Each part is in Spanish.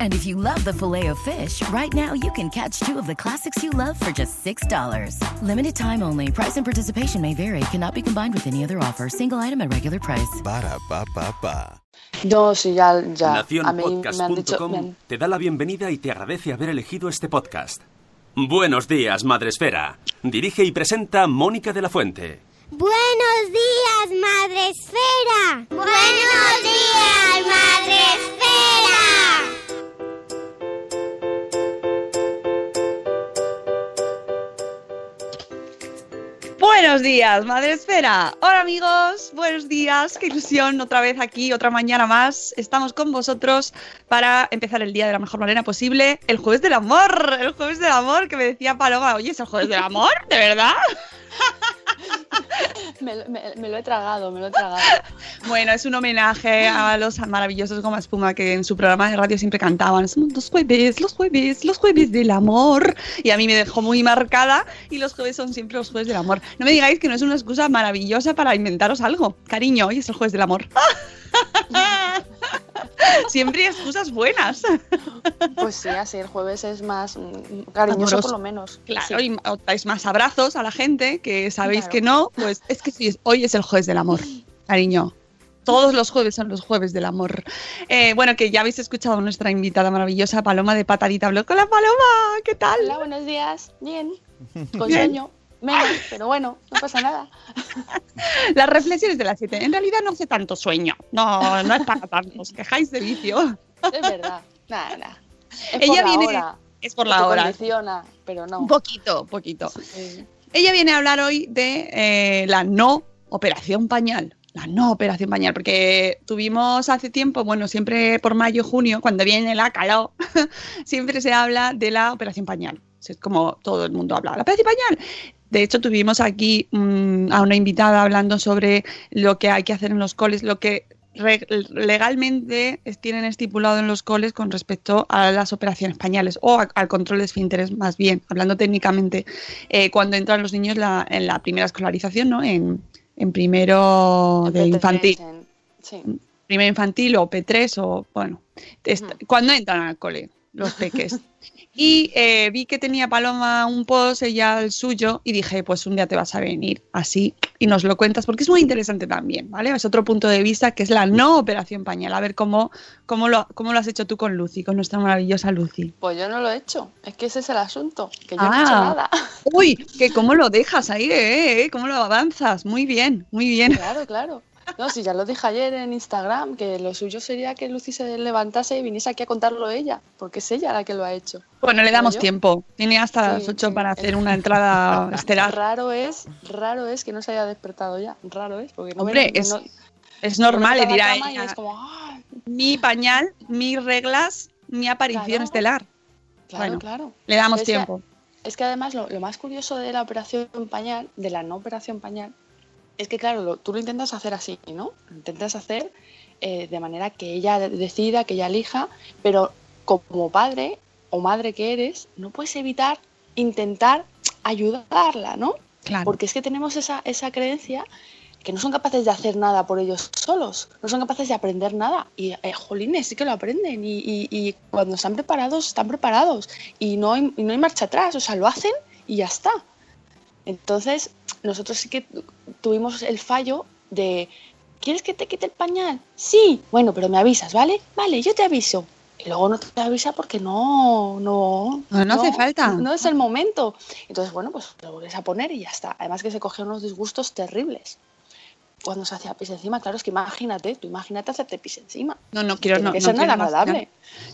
And if you love the filet of fish, right now you can catch two of the classics you love for just $6. Limited time only. Price and participation may vary. Cannot be combined with any other offer. Single item at regular price. Ba da ba ba ba. No, sí, ya, ya. Nacionpodcast.com han- te da la bienvenida y te agradece haber elegido este podcast. Buenos días, Madresfera. Dirige y presenta Mónica de la Fuente. Buenos días, Madre Esfera. Buenos días, Madre Buenos días, Madre Esfera. Hola amigos, buenos días, qué ilusión otra vez aquí, otra mañana más. Estamos con vosotros para empezar el día de la mejor manera posible, el jueves del amor, el jueves del amor que me decía Paloma, oye, ¿es el jueves del amor? ¿De verdad? Me, lo- me- me lo he tragado, me lo he tragado. Bueno, es un homenaje a los maravillosos Goma Espuma que en su programa de radio siempre cantaban. Los jueves, los jueves, los jueves del amor. Y a mí me dejó muy marcada y los jueves son siempre los jueves del amor. No me digáis que no es una excusa maravillosa para inventaros algo. Cariño, hoy es el jueves del amor. siempre hay excusas buenas. Pues sí, así el jueves es más mm, cariñoso Amoroso. por lo menos. Claro, Sí. y dais más abrazos a la gente que sabéis Claro. que no, pues es que sí, hoy es el jueves del amor, cariño. Todos los jueves son los jueves del amor. Eh, bueno, que ya habéis escuchado a nuestra invitada maravillosa, Paloma de Patadita Blog. Hola, Paloma, ¿qué tal? Hola, buenos días. Bien. Con sueño. Menos, pero bueno, no pasa nada. Las reflexiones de las 7. En realidad no hace tanto sueño. No, no es para tanto. Os quejáis de vicio. Es verdad. Nada, nada. Es Ella por la viene- hora, Es por la hora. condiciona, pero no. Un poquito, poquito. Sí. Ella viene a hablar hoy de eh, la no operación pañal. La no operación pañal, porque tuvimos hace tiempo, bueno, siempre por mayo, junio, cuando viene la calor, siempre se habla de la operación pañal. Es como todo el mundo habla, la operación pañal. De hecho, tuvimos aquí mm, a una invitada hablando sobre lo que hay que hacer en los coles, lo que legalmente tienen estipulado en los coles con respecto a las operaciones pañales o a- al control de esfínteres, más bien, hablando técnicamente, eh, cuando entran los niños la- en la primera escolarización, ¿no? En, en primero de infantil, Sí. primero infantil o P3 o, bueno, cuando entran al cole, los peques. Y eh, vi que tenía Paloma un post, ella el suyo, y dije, pues un día te vas a venir así y nos lo cuentas, porque es muy interesante también, ¿vale? Es otro punto de vista que es la no operación pañal. A ver cómo, cómo, lo, cómo lo has hecho tú con Lucy, con nuestra maravillosa Lucy. Pues yo no lo he hecho. Es que ese es el asunto. Que yo no he Ah. hecho nada. Uy, que cómo lo dejas ahí, eh, eh, cómo lo avanzas. Muy bien, muy bien. Claro, claro. No, si ya lo dije ayer en Instagram, que lo suyo sería que Lucy se levantase y viniese aquí a contarlo ella, porque es ella la que lo ha hecho. Bueno, le damos tiempo. Tiene hasta Sí, las 8 sí. para hacer una entrada estelar. Raro es, raro es que no se haya despertado ya. Raro es, porque no Hombre, me- es- no- Es me normal, le dirá ella, es como, "Ah, mi pañal, mis reglas, mi aparición Claro. estelar. claro, Bueno, claro. Le damos Es que- tiempo. Es que además lo, lo más curioso de la operación pañal, de la no operación pañal, es que claro, lo- tú lo intentas hacer así, ¿no? Lo intentas hacer eh, de manera que ella decida, que ella elija, pero como padre o madre que eres, no puedes evitar intentar ayudarla, ¿no? Claro. Porque es que tenemos esa, esa creencia que no son capaces de hacer nada por ellos solos, no son capaces de aprender nada. Y eh, jolines, sí que lo aprenden. Y, y- y cuando están preparados, están preparados. Y no, hay, y no hay marcha atrás, o sea, lo hacen y ya está. Entonces, nosotros sí que tu- tuvimos el fallo de, ¿quieres que te quite el pañal? Sí, bueno, pero me avisas, ¿vale? Vale, yo te aviso. Y luego no te avisa porque no, no, No, no hace falta. No es el momento. Entonces, bueno, pues lo vuelves a poner y ya está. Además que se cogían unos disgustos terribles. Cuando se hacía pis encima, claro, es que imagínate, tú imagínate hacerte pis encima. No, no quiero, Tiene no, que no ser nada agradable.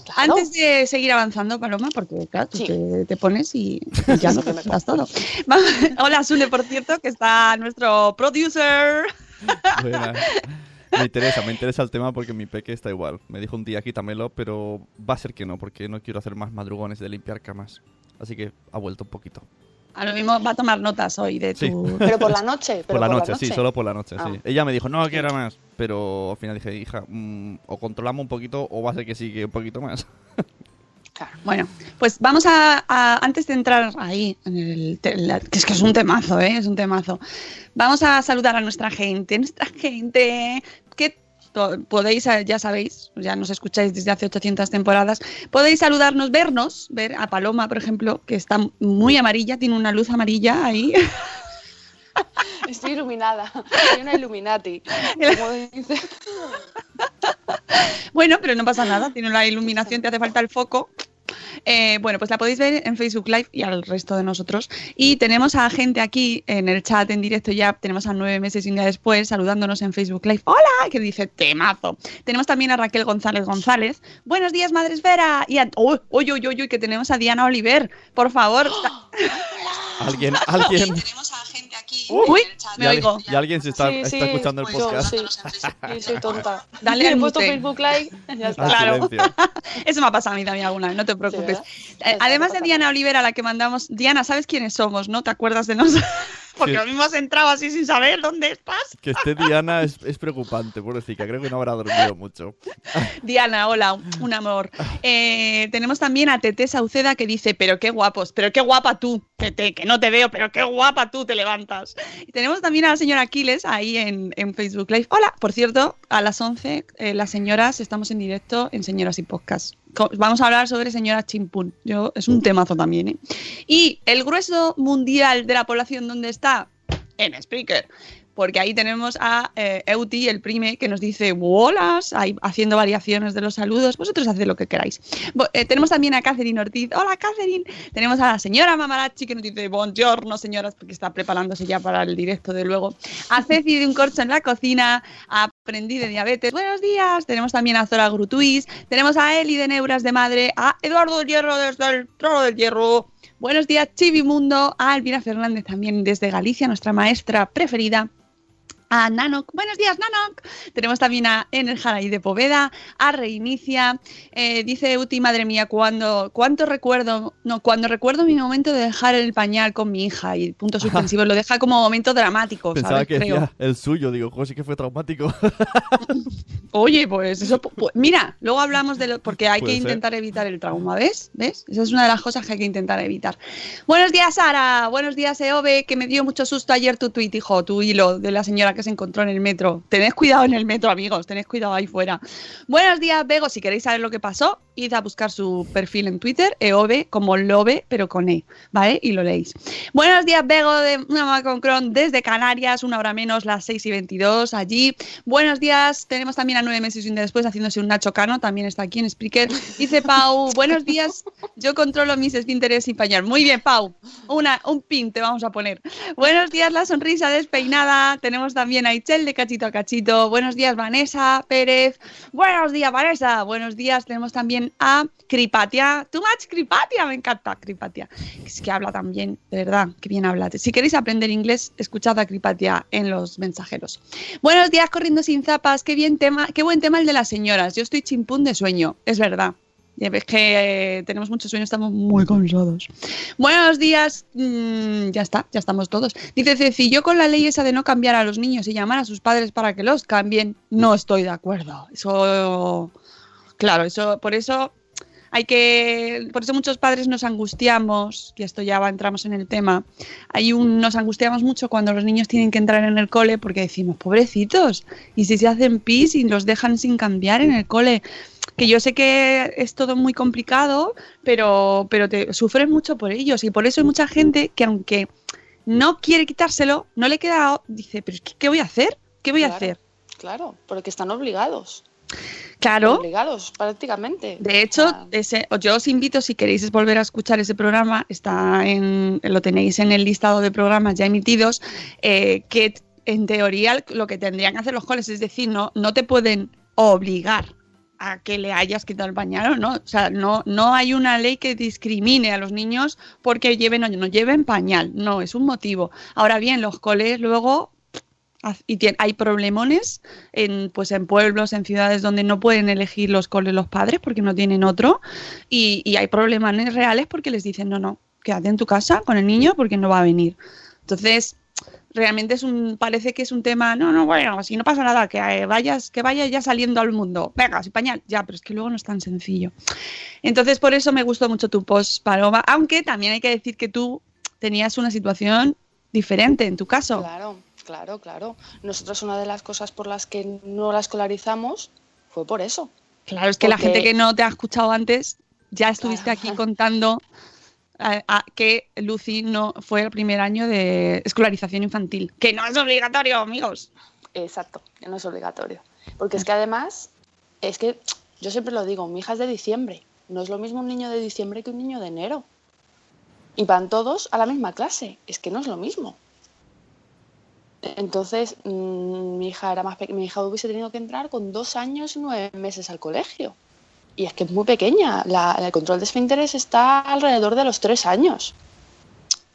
Claro. Antes de seguir avanzando, Paloma, porque claro, tú Sí. te, te pones y y ya no que me das todo. Hola, Sune, por cierto, que está nuestro producer. Buenas. Me interesa, me interesa el tema porque mi peque está igual. Me dijo un día quítamelo, pero va a ser que no, porque no quiero hacer más madrugones de limpiar camas. Así que ha vuelto un poquito. A lo mismo va a tomar notas hoy de Sí. tu. Pero por la noche. Por la, noche, sí, solo por la noche, Ah. sí. Ella me dijo, no quiero más. Pero al final dije, hija, mm, o controlamos un poquito o va a ser que sí, que un poquito más. Claro. Bueno, pues vamos a, a- antes de entrar ahí, en el, la- que es que es un temazo, ¿eh? Es un temazo. Vamos a saludar a nuestra gente, nuestra gente podéis, eh, ya sabéis, ya nos escucháis desde hace 800 temporadas, podéis saludarnos, vernos, ver a Paloma, por ejemplo, que está muy amarilla, tiene una luz amarilla ahí. Estoy iluminada. Soy una Illuminati. Como dice. Bueno, pero no pasa nada, tiene la iluminación, te hace falta el foco. Eh, bueno, pues la podéis ver en Facebook Live y al resto de nosotros. Y tenemos a gente aquí en el chat en directo ya, tenemos a nueve meses y un día después saludándonos en Facebook Live. ¡Hola! Que dice temazo. Tenemos también a Raquel González González. Buenos días, Madre Esfera. Y a... ¡Uy, uy, uy, uy! Que tenemos a Diana Oliver. Por favor. Alguien, alguien, Tenemos a gente aquí. Uy, me y, oigo. y alguien se está, Sí, está sí, escuchando el yo, podcast. sí. Sí, soy tonta. Dale He puesto. Facebook Live. Ya está. Al Claro. Eso me ha pasado a mí también alguna vez, no te preocupes. Eh, está, Además de Diana Olivera, a la que mandamos. Diana, ¿sabes quiénes somos, no? ¿Te acuerdas de nosotros? Porque Sí. lo mismo has entrado así sin saber dónde estás. Que esté Diana es, es preocupante, pobrecita. Creo que no habrá dormido mucho. Diana, hola, un amor. Eh, tenemos también a Tete Sauceda que dice, pero qué guapos, pero qué guapa tú, Tete, que no te veo, pero qué guapa tú te levantas. Y tenemos también a la señora Aquiles ahí en, en Facebook Live. Hola, por cierto, a las 11, eh, las señoras, estamos en directo en Señoras y Podcast. Vamos a hablar sobre señoras chimpún. Yo, es un temazo también, ¿eh? Y el grueso mundial de la población, ¿dónde está? En Spreaker. Porque ahí tenemos a eh, Euti, el prime, que nos dice bolas, ahí haciendo variaciones de los saludos. Vosotros haced lo que queráis. Eh, tenemos también a Catherine Ortiz. Hola, Catherine. Tenemos a la señora Mamarachi, que nos dice buongiorno, señoras, porque está preparándose ya para el directo de luego. A Ceci de un corcho en la cocina. A Aprendí de diabetes. Buenos días. Tenemos también a Zora Grutuis. Tenemos a Eli de Neuras de Madre. A Eduardo Hierro desde el Trono del Hierro. Buenos días, Chivimundo. A Elvira Fernández también desde Galicia, nuestra maestra preferida a Nanok. Buenos días, Nanok. Tenemos también a Enerjaray de Poveda, a Reinicia. Eh, dice Uti, madre mía, cuando, cuánto recuerdo, no, cuando recuerdo mi momento de dejar el pañal con mi hija y puntos suspensivos, lo deja como momento dramático, Pensaba ¿sabes? que Creo. el suyo. Digo, joder, sí que fue traumático. Oye, pues eso, pu- pu- mira, luego hablamos de lo, porque hay Puede que ser. intentar evitar el trauma, ¿ves? ¿Ves? Esa es una de las cosas que hay que intentar evitar. Buenos días, Sara. Buenos días, Eove, que me dio mucho susto ayer tu tweet, hijo, tu hilo de la señora que se encontró en el metro. Tened cuidado en el metro, amigos, tened cuidado ahí fuera. Buenos días, Bego. Si queréis saber lo que pasó, id a buscar su perfil en Twitter, Eove, como Lobe, pero con E, ¿vale? Y lo leéis. Buenos días, Bego, de mamá con Cron desde Canarias, una hora menos, las 6 y 22, allí. Buenos días, tenemos también a nueve meses y un día después haciéndose un Nacho Cano, también está aquí en Spreaker. Dice Pau, buenos días, yo controlo mis esfínteres sin pañal. Muy bien, Pau, una, un pin te vamos a poner. Buenos días, la sonrisa despeinada. Tenemos también a Ichel de cachito a cachito. Buenos días, Vanessa Pérez. Buenos días, Vanessa. Buenos días, tenemos también a Cripatia. Too much Cripatia, me encanta Cripatia. Es que habla también, de verdad, que bien habla. Si queréis aprender inglés, escuchad a Cripatia en los mensajeros. Buenos días, corriendo sin zapas. Qué bien tema, qué buen tema el de las señoras. Yo estoy chimpún de sueño, es verdad. Ya ves que eh, tenemos mucho sueño, estamos muy cansados. Buenos días. Mm, ya está, ya estamos todos. Dice Ceci, yo con la ley esa de no cambiar a los niños y llamar a sus padres para que los cambien, no estoy de acuerdo. Eso, claro, eso, por eso hay que, por eso muchos padres nos angustiamos, y esto ya entramos en el tema, hay un, nos angustiamos mucho cuando los niños tienen que entrar en el cole porque decimos, pobrecitos, y si se hacen pis y los dejan sin cambiar en el cole, que yo sé que es todo muy complicado, pero, pero te sufres mucho por ellos, y por eso hay mucha gente que aunque no quiere quitárselo, no le queda, dice, pero ¿qué voy a hacer? ¿Qué voy a hacer? Claro, porque están obligados. Claro. Obligados, prácticamente. De hecho, Ah, ese, yo os invito, si queréis volver a escuchar ese programa, está en, lo tenéis en el listado de programas ya emitidos, eh, que en teoría lo que tendrían que hacer los coles, es decir, no, no te pueden obligar a que le hayas quitado el pañal o no. O sea, no, no hay una ley que discrimine a los niños porque lleven o no lleven pañal. No, es un motivo. Ahora bien, los coles luego y hay problemones en pues en pueblos, en ciudades donde no pueden elegir los coles los padres porque no tienen otro y, y hay problemas reales porque les dicen no, no, quédate en tu casa con el niño porque no va a venir. Entonces, realmente es un parece que es un tema, no, no, bueno, si no pasa nada, que eh, vayas que vaya ya saliendo al mundo. Venga, sin pañal, ya, pero es que luego no es tan sencillo. Entonces, por eso me gustó mucho tu post, Paloma, aunque también hay que decir que tú tenías una situación diferente en tu caso. Claro, claro, claro. Nosotros una de las cosas por las que no la escolarizamos fue por eso. Claro, es que la gente que no te ha escuchado antes, ya estuviste Claro. aquí contando eh, a- que Lucy no fue el primer año de escolarización infantil. Que no es obligatorio, amigos. Exacto, que no es obligatorio. Porque es que además, es que yo siempre lo digo, mi hija es de diciembre. No es lo mismo un niño de diciembre que un niño de enero. Y van todos a la misma clase. Es que no es lo mismo. Entonces, mm, mi hija era más mi hija hubiese tenido que entrar con dos años y nueve meses al colegio. Y es que es muy pequeña. La, el control de esfínteres está alrededor de los tres años.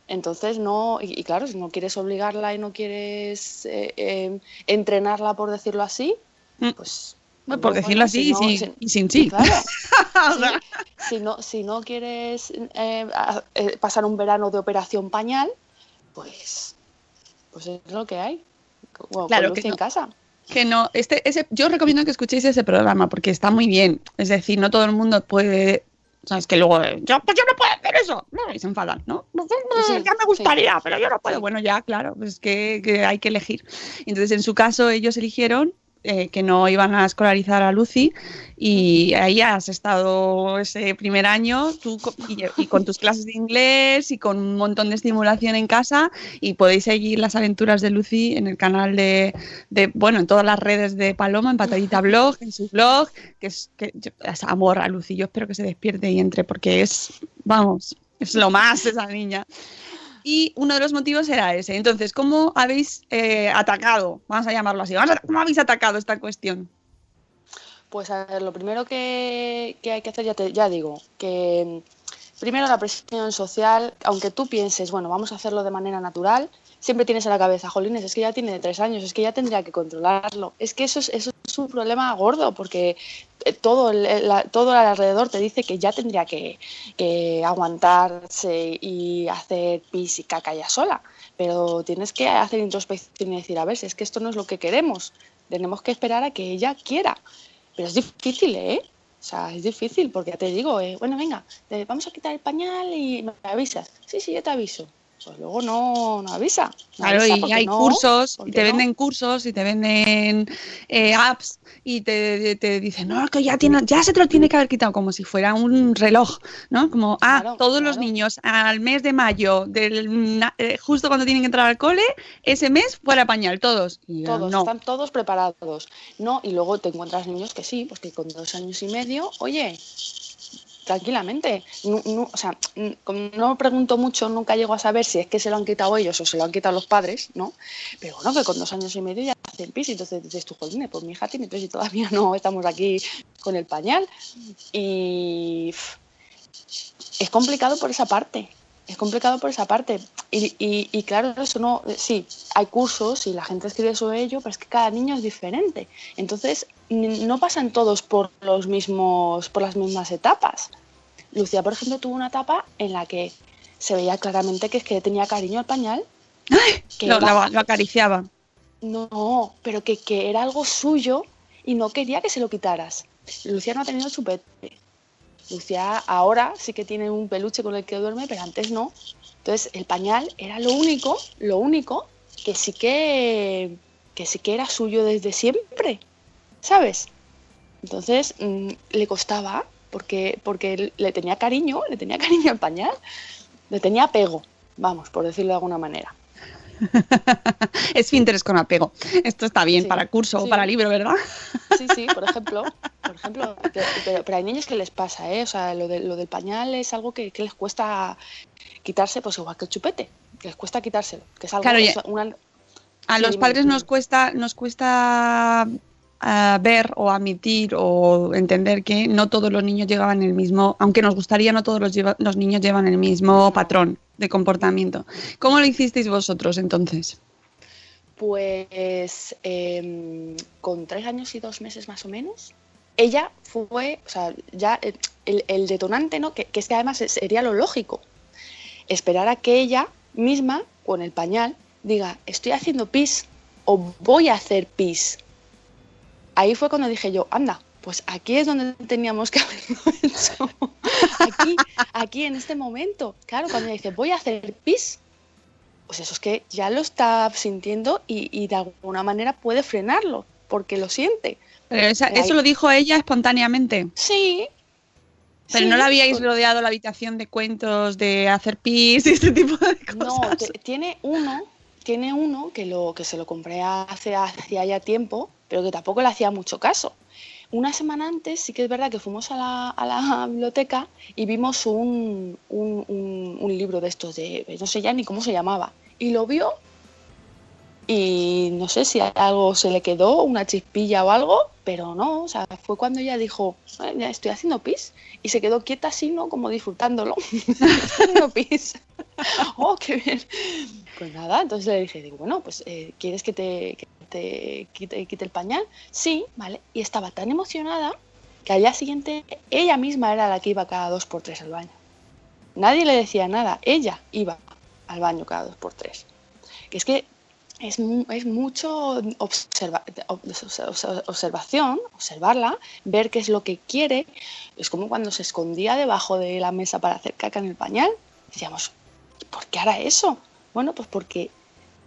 Entonces, no, y, y claro, si no quieres obligarla y no quieres eh, eh, entrenarla, por decirlo así, Mm. pues. Bueno, por decirlo bueno, así si y sin- si- y sin sí. Claro. Si, no, si no quieres eh, eh, pasar un verano de operación pañal, pues, pues es lo que hay. Bueno, Claro que en no. casa. Que no, este, ese, yo recomiendo que escuchéis ese programa porque está muy bien. Es decir, no todo el mundo puede. Sabes que luego, eh, yo, pues yo no puedo hacer eso. No, y se enfadan, ¿no? Sí, ya me gustaría, sí. pero yo no puedo. Bueno, ya, claro, pues que, que hay que elegir. Entonces, en su caso, ellos eligieron eh, que no iban a escolarizar a Lucy y ahí has estado ese primer año tú y, y con tus clases de inglés y con un montón de estimulación en casa y podéis seguir las aventuras de Lucy en el canal de, de, bueno, en todas las redes de Paloma, en Patadita Blog, en su blog, que es, que es amor a Lucy. Yo espero que se despierte y entre porque es, vamos, es lo más esa niña. Y uno de los motivos era ese. Entonces, ¿cómo habéis eh, atacado? Vamos a llamarlo así. ¿Cómo habéis atacado esta cuestión? Pues a ver, lo primero que, que hay que hacer, ya, te, ya digo, que mm, primero la presión social, aunque tú pienses, bueno, vamos a hacerlo de manera natural, siempre tienes en la cabeza, jolines, es que ya tiene tres años, es que ya tendría que controlarlo. Es que eso es, eso es un problema gordo, porque eh, todo el, el- la- todo el alrededor te dice que ya tendría que, que aguantarse y hacer pis y caca ya sola. Pero tienes que hacer introspección y decir, a ver, si es que esto no es lo que queremos, tenemos que esperar a que ella quiera. Pero es difícil, ¿eh? O sea, es difícil porque ya te digo, eh, bueno, venga, vamos a quitar el pañal y me avisas. Sí, sí, yo te aviso. Pues luego no, no avisa. no Claro, avisa y hay no, cursos, y te venden cursos, y te venden eh, apps, y te, te dicen, no, que ya, tiene, ya se te lo tiene que haber quitado, como si fuera un reloj, ¿no? Como, ah, Claro, todos los niños al mes de mayo, del, eh, justo cuando tienen que entrar al cole, ese mes fuera pañal, todos. Todos, no. están todos preparados. No, y luego te encuentras niños que sí, pues que con dos años y medio, oye, tranquilamente. No, no, o sea, no pregunto mucho, nunca llego a saber si es que se lo han quitado ellos o se lo han quitado los padres, ¿no? Pero bueno, que con dos años y medio ya hacen pis, y entonces dices tú, jolines, pues mi hija tiene tres y todavía no estamos aquí con el pañal. Y es complicado por esa parte. Es complicado por esa parte. Y, y- y claro, eso no, sí, hay cursos y la gente escribe sobre ello, pero es que cada niño es diferente. Entonces, no pasan todos por los mismos, por las mismas etapas. Lucía, por ejemplo, tuvo una etapa en la que se veía claramente que es que tenía cariño al pañal. que Lo, era- lo- lo acariciaba. no, pero que, que era algo suyo y no quería que se lo quitaras. Lucía no ha tenido chupete. Ahora sí que tiene un peluche con el que duerme, pero antes no. Entonces el pañal era lo único, lo único que sí que, que sí que era suyo desde siempre, ¿sabes? Entonces mm, le costaba porque, porque le tenía cariño, le tenía cariño al pañal, le tenía apego, vamos, por decirlo de alguna manera. es Pinterest con apego. Esto está bien Sí, para curso o para libro, ¿verdad? Sí, sí, por ejemplo, por ejemplo, pero, hay niños que les pasa, ¿eh? O sea, lo, de- lo del pañal es algo que, que les cuesta quitarse, pues igual que el chupete, que les cuesta quitárselo, que es algo Claro, que ya- es una- A Sí, los padres nos cuesta, nos cuesta ah, ver o admitir o entender que no todos los niños llegaban el mismo, aunque nos gustaría, no todos los, lleva- los niños llevan el mismo patrón de comportamiento. ¿Cómo lo hicisteis vosotros entonces? Pues em, con tres años y dos meses más o menos, ella fue, o sea, ya el, el detonante, ¿no? Que, que es que además sería lo lógico, esperar a que ella misma, con el pañal, diga, estoy haciendo pis o voy a hacer pis. Ahí fue cuando dije yo, anda, pues aquí es donde teníamos que haberlo hecho. Aquí, aquí en este momento. Claro, cuando ella dice, voy a hacer pis, pues eso es que ya lo está sintiendo y, y de alguna manera puede frenarlo, porque lo siente. Pero esa- eso lo dijo ella espontáneamente. Sí. Pero sí, no la habíais pues- rodeado la habitación de cuentos, de hacer pis y este tipo de No, cosas. te- tiene uno, tiene uno que lo que se lo compré hace hacía ya tiempo, pero que tampoco le hacía mucho caso. Una semana antes sí que es verdad que fuimos a la, biblioteca y vimos un, libro de estos de no sé ya ni cómo se llamaba y lo vio y no sé si algo se le quedó, una chispilla o algo, pero no, o sea, fue cuando ella dijo, "Eh, ya estoy haciendo pis y se quedó quieta así, ¿no? Como disfrutándolo. haciendo pis. oh, qué bien. Pues nada, entonces le dije, bueno, pues eh, ¿quieres que te, te quite, el pañal? Sí, vale. Y estaba tan emocionada que al día siguiente ella misma era la que iba cada dos por tres al baño. Nadie le decía nada, ella iba al baño cada dos por tres. Es que es, es mucho observa- ob- observación, observarla, ver qué es lo que quiere. Es como cuando se escondía debajo de la mesa para hacer caca en el pañal. Decíamos, ¿por qué hará eso? Bueno, pues porque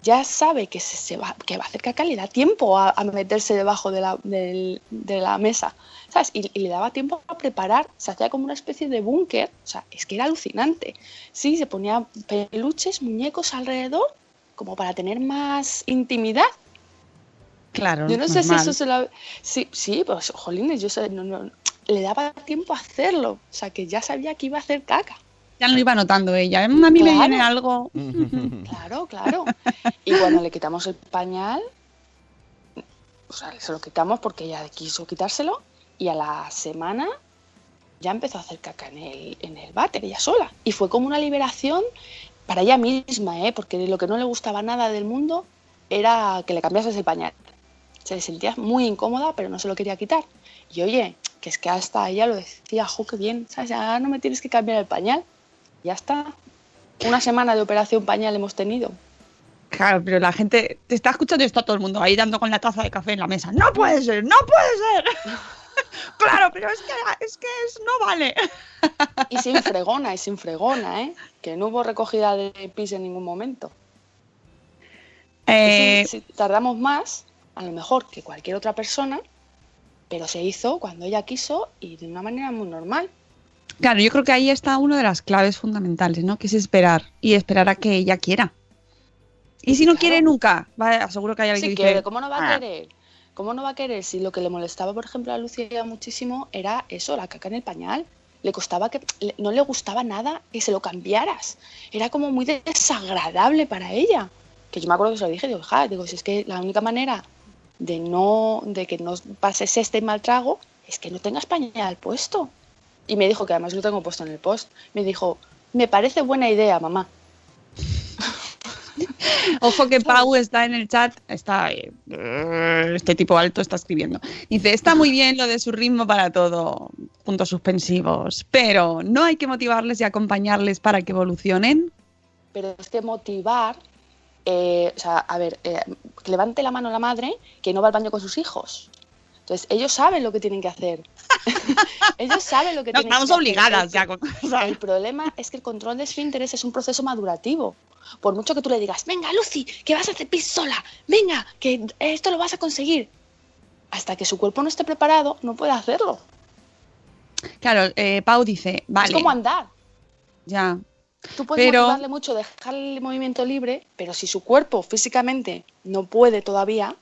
ya sabe que, se, se va, que va a hacer caca, le da tiempo a, a meterse debajo de la, de la mesa, ¿sabes? Y, y le daba tiempo a preparar, se hacía como una especie de búnker, o sea, es que era alucinante. Sí, se ponía peluches, muñecos alrededor, como para tener más intimidad. Claro, Yo no sé si eso se lo... Sí, sí, pues, jolines, yo sé, no, no, le daba tiempo a hacerlo, o sea, que ya sabía que iba a hacer caca. Ya lo iba notando ella. "Mm, A mí me viene algo. Claro, claro. Y cuando le quitamos el pañal, o sea, se lo quitamos porque ella quiso quitárselo y a la semana ya empezó a hacer caca en el, en el váter, ella sola. Y fue como una liberación para ella misma, ¿eh? porque lo que no le gustaba nada del mundo era que le cambiases el pañal. Se sentía muy incómoda, pero no se lo quería quitar. Y oye, que es que hasta ella lo decía, jo, qué bien, ¿sabes? Ya no me tienes que cambiar el pañal. Ya está. Una semana de operación pañal hemos tenido. Claro, pero la gente te está escuchando y está todo el mundo ahí dando con la taza de café en la mesa. ¡No puede ser! ¡No puede ser! claro, pero es que, es que es- no vale. Y sin fregona, y sin fregona, ¿eh? Que no hubo recogida de pis en ningún momento. Eh, sí, tardamos más, a lo mejor, que cualquier otra persona, pero se hizo cuando ella quiso y de una manera muy normal. Claro, yo creo que ahí está una de las claves fundamentales, ¿no? Que es esperar y esperar a que ella quiera. Y si no Claro. quiere nunca, va, seguro que hay alguien Si que quiere, ¿cómo no va "Ah". a querer? ¿Cómo no va a querer? Si lo que le molestaba, por ejemplo, a Lucía muchísimo era eso, la caca en el pañal. Le costaba que no le gustaba nada que se lo cambiaras. Era como muy desagradable para ella. Que yo me acuerdo que se lo dije, digo, hija, digo, si es que la única manera de no, de que no pases este mal trago es que no tengas pañal puesto. Y me dijo que además lo tengo puesto en el post. Me dijo, me parece buena idea, mamá. Ojo que Pau está en el chat, está eh, este tipo alto está escribiendo. Dice, está muy bien lo de su ritmo para todo, puntos suspensivos, pero no hay que motivarles y acompañarles para que evolucionen. pero es que motivar, eh, o sea, a ver, eh, que levante la mano la madre que no va al baño con sus hijos. Entonces, ellos saben lo que tienen que hacer. ellos saben lo que No, tienen estamos que obligadas El- ya. El problema es que el control de esfínteres es un proceso madurativo. Por mucho que tú le digas, venga, Lucy, que vas a hacer pis sola, venga, que esto lo vas a conseguir. Hasta que su cuerpo no esté preparado, no puede hacerlo. Claro, eh, Pau dice, vale, Es como andar. ya. Tú puedes Pero- motivarle mucho, dejarle el movimiento libre, pero si su cuerpo físicamente no puede todavía,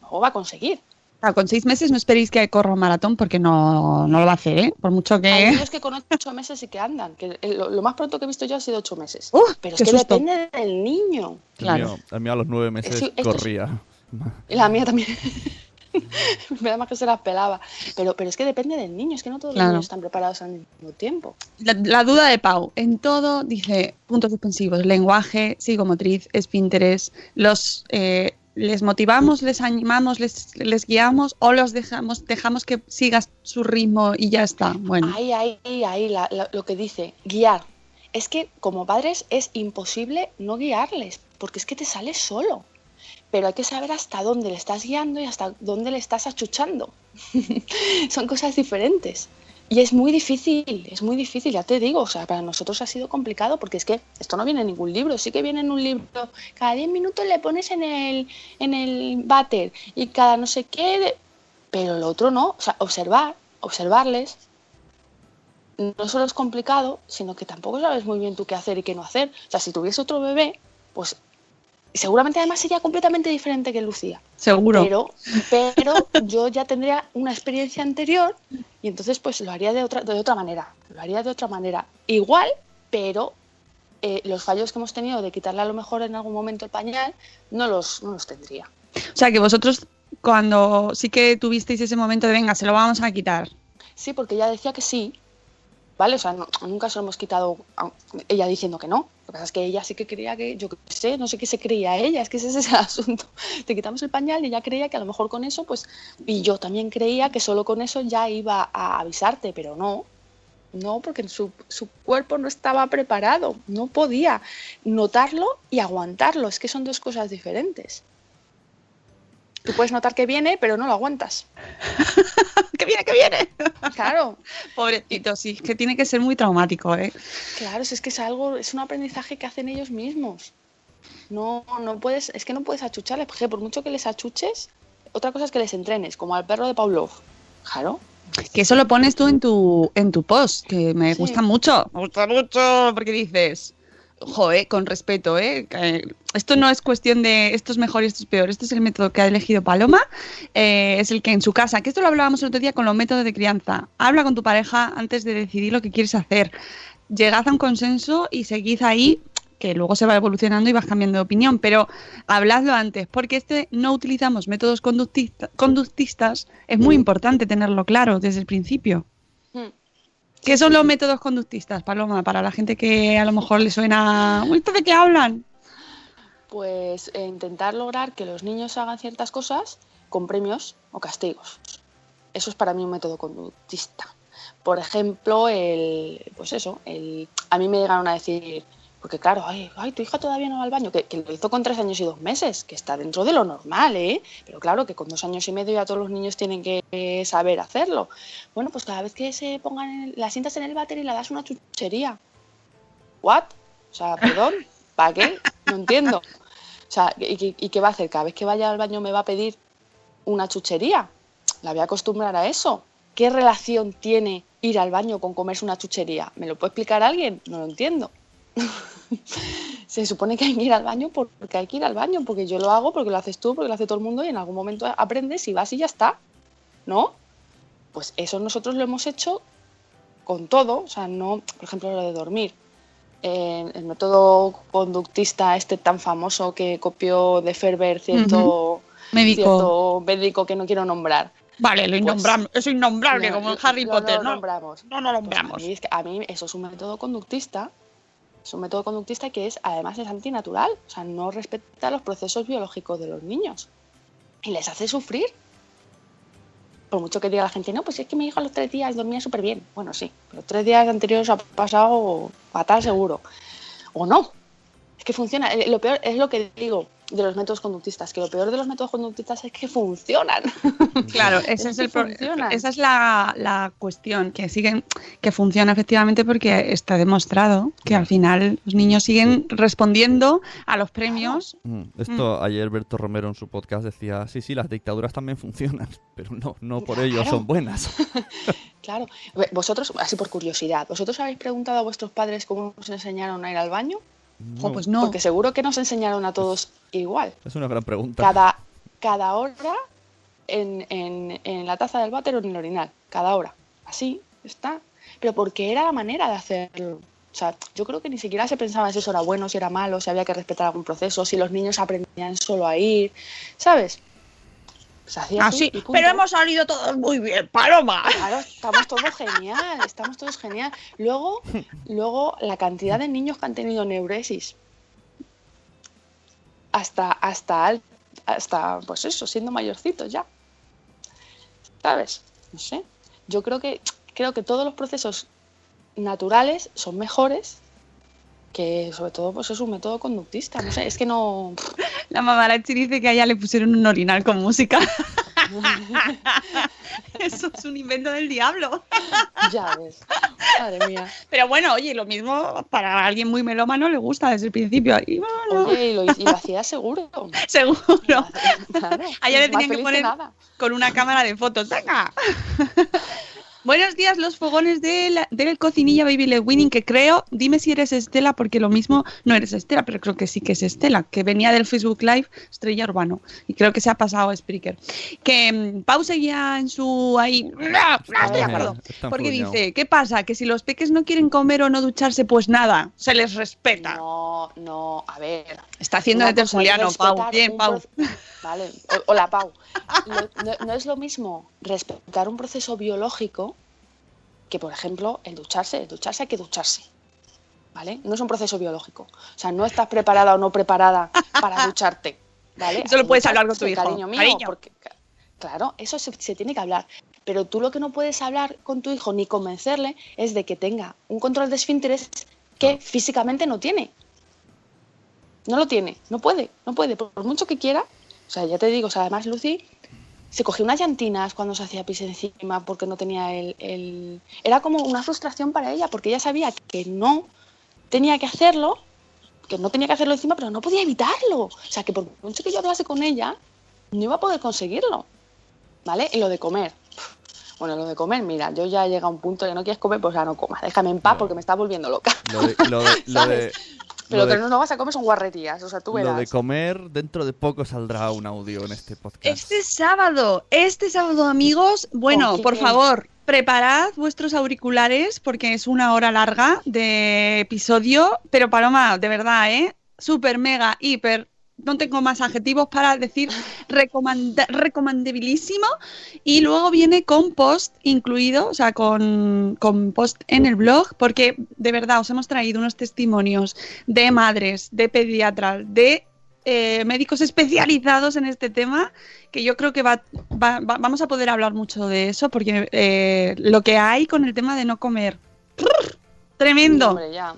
no va a conseguir. Claro, con seis meses no esperéis que corra un maratón porque no, no lo va a hacer, ¿eh? Por mucho Hay que... niños que con ocho meses sí que andan. Que lo, lo más pronto que he visto yo ha sido ocho meses. ¡Uf! pero es que susto. depende del niño. El Claro. mío, el mío a los nueve meses Sí, es- corría. Y la mía también. Me da más que se las pelaba. Pero, pero es que depende del niño, es que no todos Claro. los niños están preparados al mismo tiempo. La, la duda de Pau, en todo dice puntos suspensivos, lenguaje, psicomotriz, esfínteres, los eh, les motivamos, les animamos, les, les guiamos o los dejamos, dejamos que sigas su ritmo y ya está. Bueno, Ahí, ahí, ahí, la- lo que dice, guiar. Es que como padres es imposible no guiarles, porque es que te sales solo. Pero hay que saber hasta dónde le estás guiando y hasta dónde le estás achuchando. Son cosas diferentes. Y es muy difícil, es muy difícil, ya te digo, o sea, para nosotros ha sido complicado porque es que esto no viene en ningún libro, sí que viene en un libro, cada 10 minutos le pones en el, en el váter y cada no sé qué, pero lo otro no, o sea, observar, observarles, no solo es complicado, sino que tampoco sabes muy bien tú qué hacer y qué no hacer. O sea, si tuviese otro bebé, pues seguramente además sería completamente diferente que Lucía. seguro. Pero, pero yo ya tendría una experiencia anterior y entonces pues lo haría de otra, de otra manera. Lo haría de otra manera. Igual, pero eh, los fallos que hemos tenido de quitarle a lo mejor en algún momento el pañal, no los, no los tendría. O sea que vosotros cuando sí que tuvisteis ese momento de venga, se lo vamos a quitar. Sí, porque ella decía que sí, ¿vale? O sea, no- nunca se lo hemos quitado, a- ella diciendo que no. Lo que pasa es que ella sí que creía que, yo qué sé, no sé qué se creía ella, es que ese es el asunto. Te quitamos el pañal y ella creía que a lo mejor con eso, pues, y yo también creía que solo con eso ya iba a avisarte, pero no. No, porque su, su cuerpo no estaba preparado, no podía notarlo y aguantarlo, es que son dos cosas diferentes. Tú puedes notar que viene, pero no lo aguantas. ¡Que viene, que viene! Claro, Pobrecito, sí, es que tiene que ser muy traumático, ¿eh? Claro, si es que es algo, es un aprendizaje que hacen ellos mismos. No, no puedes, es que no puedes achucharles, porque por mucho que les achuches, otra cosa es que les entrenes, como al perro de Pavlov. Claro. Que eso lo pones tú en tu, en tu post, que me Sí. gusta mucho. Me gusta mucho porque dices, joe, con respeto, ¿eh? Que Esto no es cuestión de esto es mejor y esto es peor. Este es el método que ha elegido Paloma. eh, es el que en su casa, que esto lo hablábamos el otro día con los métodos de crianza. Habla con tu pareja antes de decidir lo que quieres hacer. Llegad a un consenso y seguid ahí que luego se va evolucionando y vas cambiando de opinión, pero habladlo antes, porque este no utilizamos métodos conductista- conductistas, es muy importante tenerlo claro desde el principio. ¿Qué son los métodos conductistas, Paloma? Para la gente que a lo mejor le suena, "Uy, ¿esto de qué hablan? Pues eh, intentar lograr que los niños hagan ciertas cosas con premios o castigos. Eso es para mí un método conductista. Por ejemplo, el, pues eso, el, a mí me llegaron a decir, porque claro, ay, ay, tu hija todavía no va al baño, que, lo hizo con tres años y dos meses, que está dentro de lo normal, ¿eh? Pero claro, que con dos años y medio ya todos los niños tienen que saber hacerlo. Bueno, pues cada vez que se pongan, en- la en el váter y le das una chuchería. ¿What? O sea, perdón, ¿para qué? No entiendo. O sea, ¿y, qué- y qué va a hacer? Cada vez que vaya al baño me va a pedir una chuchería. La voy a acostumbrar a eso. ¿Qué relación tiene ir al baño con comerse una chuchería? ¿Me lo puede explicar alguien? No lo entiendo. Se supone que hay que ir al baño porque hay que ir al baño, porque yo lo hago, porque lo haces tú, porque lo hace todo el mundo y en algún momento aprendes y vas y ya está. ¿No? Pues eso nosotros lo hemos hecho con todo, o sea, no, por ejemplo, lo de dormir. Eh, el método conductista este tan famoso que copió de Ferber cierto, Médico. cierto médico que no quiero nombrar. Vale, lo Pues- innombrable, es innombrable No, como en Harry lo- Potter, lo ¿no? nombramos. No, no lo Pues a, nombramos. mí, a mí eso es un método conductista, es un método conductista que es además es antinatural, o sea, no respeta los procesos biológicos de los niños y les hace sufrir. Por mucho que diga la gente, no, pues es que mi hijo a los tres días dormía súper bien. Bueno, sí, los tres días anteriores ha pasado fatal seguro. O no. Es que funciona. Eh, Lo peor es lo que digo. De los métodos conductistas, que lo peor de los métodos conductistas es que funcionan. Claro, ese es, el esa es la, la cuestión, que siguen, que funciona efectivamente porque está demostrado que al final los niños siguen respondiendo a los premios. Mm, Esto ayer Berto Romero en su podcast decía, sí, sí, las dictaduras también funcionan, pero no, no por ello Claro. son buenas. Claro. Vosotros, así por curiosidad, ¿vosotros habéis preguntado a vuestros padres cómo os enseñaron a ir al baño? Pues no. Porque seguro que nos enseñaron a todos igual. Es una gran pregunta. Cada, cada hora en, en- en la taza del váter o en el orinal. Cada hora. Así está. Pero porque era la manera de hacerlo. O sea, yo creo que ni siquiera se pensaba si eso era bueno, si era malo, si había que respetar algún proceso, si los niños aprendían solo a ir. ¿Sabes? Se hacía así. Así, y punto. pero hemos salido todos muy bien, Paloma. Claro, estamos todos genial, estamos todos genial. Luego, luego la cantidad de niños que han tenido neuresis hasta, hasta, hasta, pues eso, siendo mayorcitos ya. ¿Sabes? No sé. Yo creo que, creo que todos los procesos naturales son mejores que, sobre todo, pues es un método conductista. No sé, es que no. La mamarachi dice que a ella le pusieron un orinal con música. Eso es un invento del diablo. ya ves. Madre mía. Pero bueno, oye, lo mismo para alguien muy melómano le gusta desde el principio. Y bueno, Oye, y lo, y lo hacía seguro. seguro. Claro, A ella le tenían que poner con una cámara de fotos. ¡Venga! Buenos días, los fogones de la- del cocinilla Baby Le Winning, que creo, dime si eres Estela, porque lo mismo no eres Estela, pero creo que sí que es Estela, que venía del Facebook Live Estrella Urbano, y creo que se ha pasado a Spreaker. Que mm, Pau seguía en su ahí. ¡bla! estoy de acuerdo. Está Porque dice, ¿qué pasa? Que si los peques no quieren comer o no ducharse, pues nada, se les respeta. No, no, a ver. Está haciendo de tertuliano, Pau. Bien, Pau. Vale, hola Pau. No, no es lo mismo respetar un proceso biológico que, por ejemplo, el ducharse. El ducharse hay que ducharse. ¿Vale? No es un proceso biológico. O sea, no estás preparada o no preparada para ducharte. ¿Vale? Eso lo puedes hablar con tu hijo. Cariño mío, Cariño. porque, claro, eso se, se tiene que hablar. Pero tú lo que no puedes hablar con tu hijo ni convencerle es de que tenga un control de esfínteres que físicamente no tiene. No lo tiene, no puede, no puede, por por mucho que quiera. O sea, ya te digo, o sea, además Lucy se cogió unas llantinas cuando se hacía pis encima porque no tenía el, el- Era como una frustración para ella, porque ella sabía que no tenía que hacerlo, que no tenía que hacerlo encima, pero no podía evitarlo. O sea, que por mucho que yo hablase con ella, no iba a poder conseguirlo. ¿Vale? Y lo de comer. Bueno, lo de comer, mira, yo ya he llegado a un punto que no quieres comer, pues ya no comas. Déjame en paz porque me estás volviendo loca. Lo de, lo de- lo de- ¿Sabes? Pero lo de- que no, no vas a comer son guarrerías, o sea, tú lo de verás. comer, dentro de poco saldrá un audio en este podcast. Este sábado, este sábado, amigos, bueno, por favor, preparad vuestros auriculares porque es una hora larga de episodio, pero Paloma, de verdad, ¿eh? Súper, mega, hiper, no tengo más adjetivos para decir recomendabilísimo. Y luego viene con post incluido, o sea, con, con post en el blog, porque de verdad os hemos traído unos testimonios de madres, de pediatras, de eh, médicos especializados en este tema, que yo creo que va, va- va- vamos a poder hablar mucho de eso, porque eh, lo que hay con el tema de no comer, tremendo. Hombre, ya.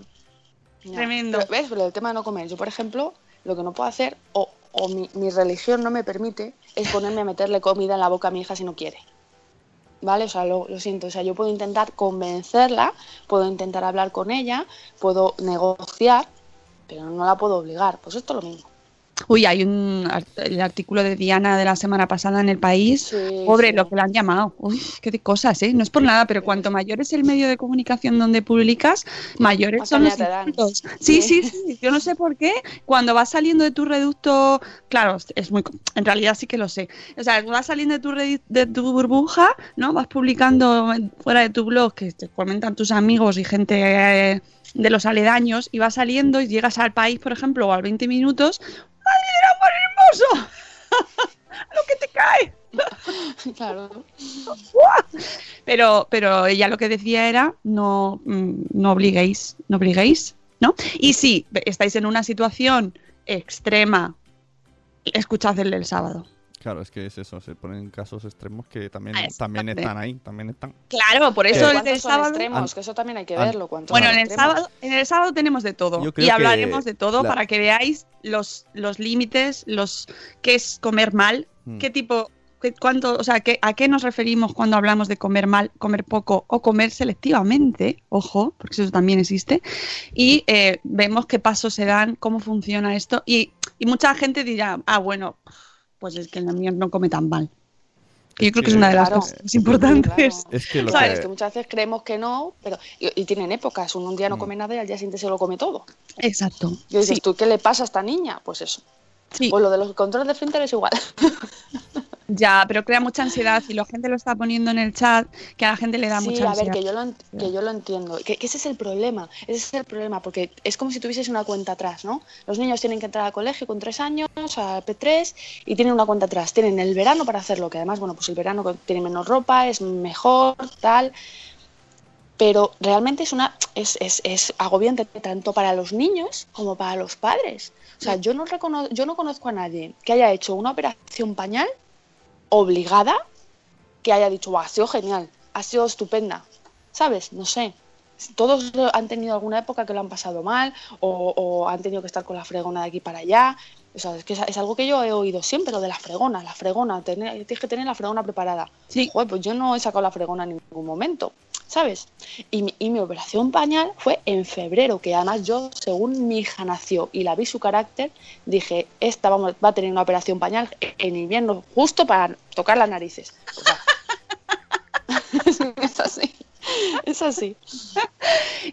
Ya. Tremendo. Pero, ¿Ves? Del tema de no comer. Yo, por ejemplo, lo que no puedo hacer, o, o mi, mi religión no me permite, es ponerme a meterle comida en la boca a mi hija si no quiere. ¿Vale? O sea, lo, lo siento. O sea, yo puedo intentar convencerla, puedo intentar hablar con ella, puedo negociar, pero no la puedo obligar. Pues esto es lo mismo. Uy, hay un el artículo de Diana de la semana pasada en el país. Sí, Pobre, sí. lo que le han llamado. Uy, qué de cosas, ¿eh? No es por nada, pero cuanto mayor es el medio de comunicación donde publicas, mayores son los insultos. Sí, sí, Sí. sí. Yo no sé por qué. Cuando vas saliendo de tu reducto, claro, es muy, en realidad sí que lo sé. O sea, vas saliendo de tu, redu- de tu burbuja, ¿no? Vas publicando fuera de tu blog que te comentan tus amigos y gente eh, de los aledaños y vas saliendo y llegas al país, por ejemplo, o al 20 minutos. ¡Madre del amor hermoso! ¡Lo que te cae! Claro. Pero, pero ella lo que decía era no, mm, no obliguéis, no obliguéis, ¿no? Y si estáis en una situación extrema, escuchad el del sábado. Claro, es que es eso, se ponen casos extremos que también, Ah, también están ahí, también están. Claro, por eso ¿Qué? el ¿Cuántos del son sábado. extremos? Que eso también hay que verlo. ¿cuántos Bueno, en el sábado, en el sábado tenemos de todo y que hablaremos de todo la- para que veáis los, los límites, los qué es comer mal, Mm. qué tipo, qué- cuánto, o sea, qué, a qué nos referimos cuando hablamos de comer mal, comer poco o comer selectivamente, ojo, porque eso también existe, y eh, vemos qué pasos se dan, cómo funciona esto y, y mucha gente dirá, ah, bueno, pues es que el niño no come tan mal. Que yo creo que es una de las Claro. cosas más importantes. Claro. Es que lo Sabes, que... que muchas veces creemos que no, pero y, y tienen épocas. Uno un día no Mm. come nada y al día siguiente se lo come todo. Exacto. Y dices, Sí, ¿tú qué le pasa a esta niña? Pues eso. sí. Pues lo de los controles de frente es igual. Ya, pero crea mucha ansiedad y la gente lo está poniendo en el chat, que a la gente le da sí, mucha a ansiedad. ver, que yo lo, que yo lo entiendo. Que, que ese es el problema. Ese es el problema, porque es como si tuvieses una cuenta atrás, ¿no? Los niños tienen que entrar al colegio con tres años, a P3, y tienen una cuenta atrás. Tienen el verano para hacerlo, que además, bueno, pues el verano tiene menos ropa, es mejor, tal. Pero realmente es una es, es, es agobiante tanto para los niños como para los padres. O sea, yo no recono- yo no conozco a nadie que haya hecho una operación pañal obligada que haya dicho, "Buah, ha sido genial, ha sido estupenda. ¿Sabes? No sé. Todos han tenido alguna época que lo han pasado mal o, o han tenido que estar con la fregona de aquí para allá. O sea, es que es, es algo que yo he oído siempre, lo de la fregona, la fregona, tener, tienes que tener la fregona preparada. Sí. Joder, pues yo no he sacado la fregona en ningún momento, ¿sabes? Y mi, y mi operación pañal fue en febrero, que además yo, según mi hija nació y la vi su carácter, dije, esta vamos, va a tener una operación pañal en invierno justo para tocar las narices. O sea, es así, es así.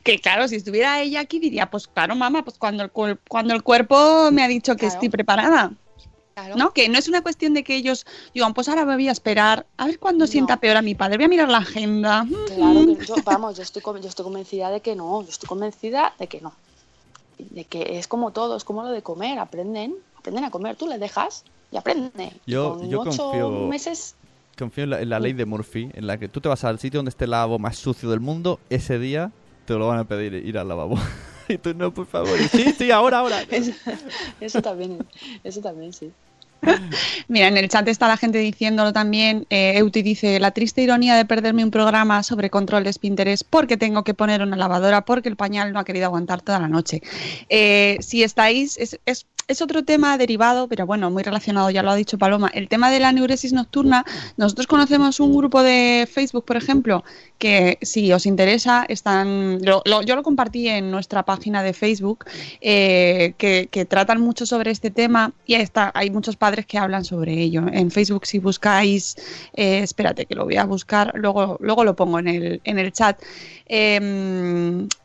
Que claro, si estuviera ella aquí diría, pues claro, mamá, pues cuando el, cuando el cuerpo me ha dicho que Claro. estoy preparada. Claro. ¿No? Que no es una cuestión de que ellos digan, pues ahora me voy a esperar, a ver cuándo No. sienta peor a mi padre, voy a mirar la agenda. Claro que yo, vamos, yo estoy, yo estoy convencida de que no, yo estoy convencida de que no. De que es como todo, es como lo de comer, aprenden, aprenden a comer, tú les dejas y aprenden. Yo- con yo ocho confío- meses, Confío en la, en la ley de Murphy, en la que tú te vas al sitio donde esté el lavabo más sucio del mundo, ese día te lo van a pedir ir al lavabo. y tú no, por favor. Sí, sí, ahora, ahora. eso también, eso también sí. Mira, en el chat está la gente diciéndolo también. Eh, Euti dice, la triste ironía de perderme un programa sobre control de Pinterest porque tengo que poner una lavadora porque el pañal no ha querido aguantar toda la noche. Eh, si estáis, es, es- es otro tema derivado, pero bueno, muy relacionado, ya lo ha dicho Paloma. El tema de la neuresis nocturna, nosotros conocemos un grupo de Facebook, por ejemplo, que si os interesa, están, yo lo compartí en nuestra página de Facebook, eh, que, que tratan mucho sobre este tema y ahí está, hay muchos padres que hablan sobre ello. En Facebook, si buscáis, eh, espérate que lo voy a buscar, luego, luego lo pongo en el, en el chat. Eh,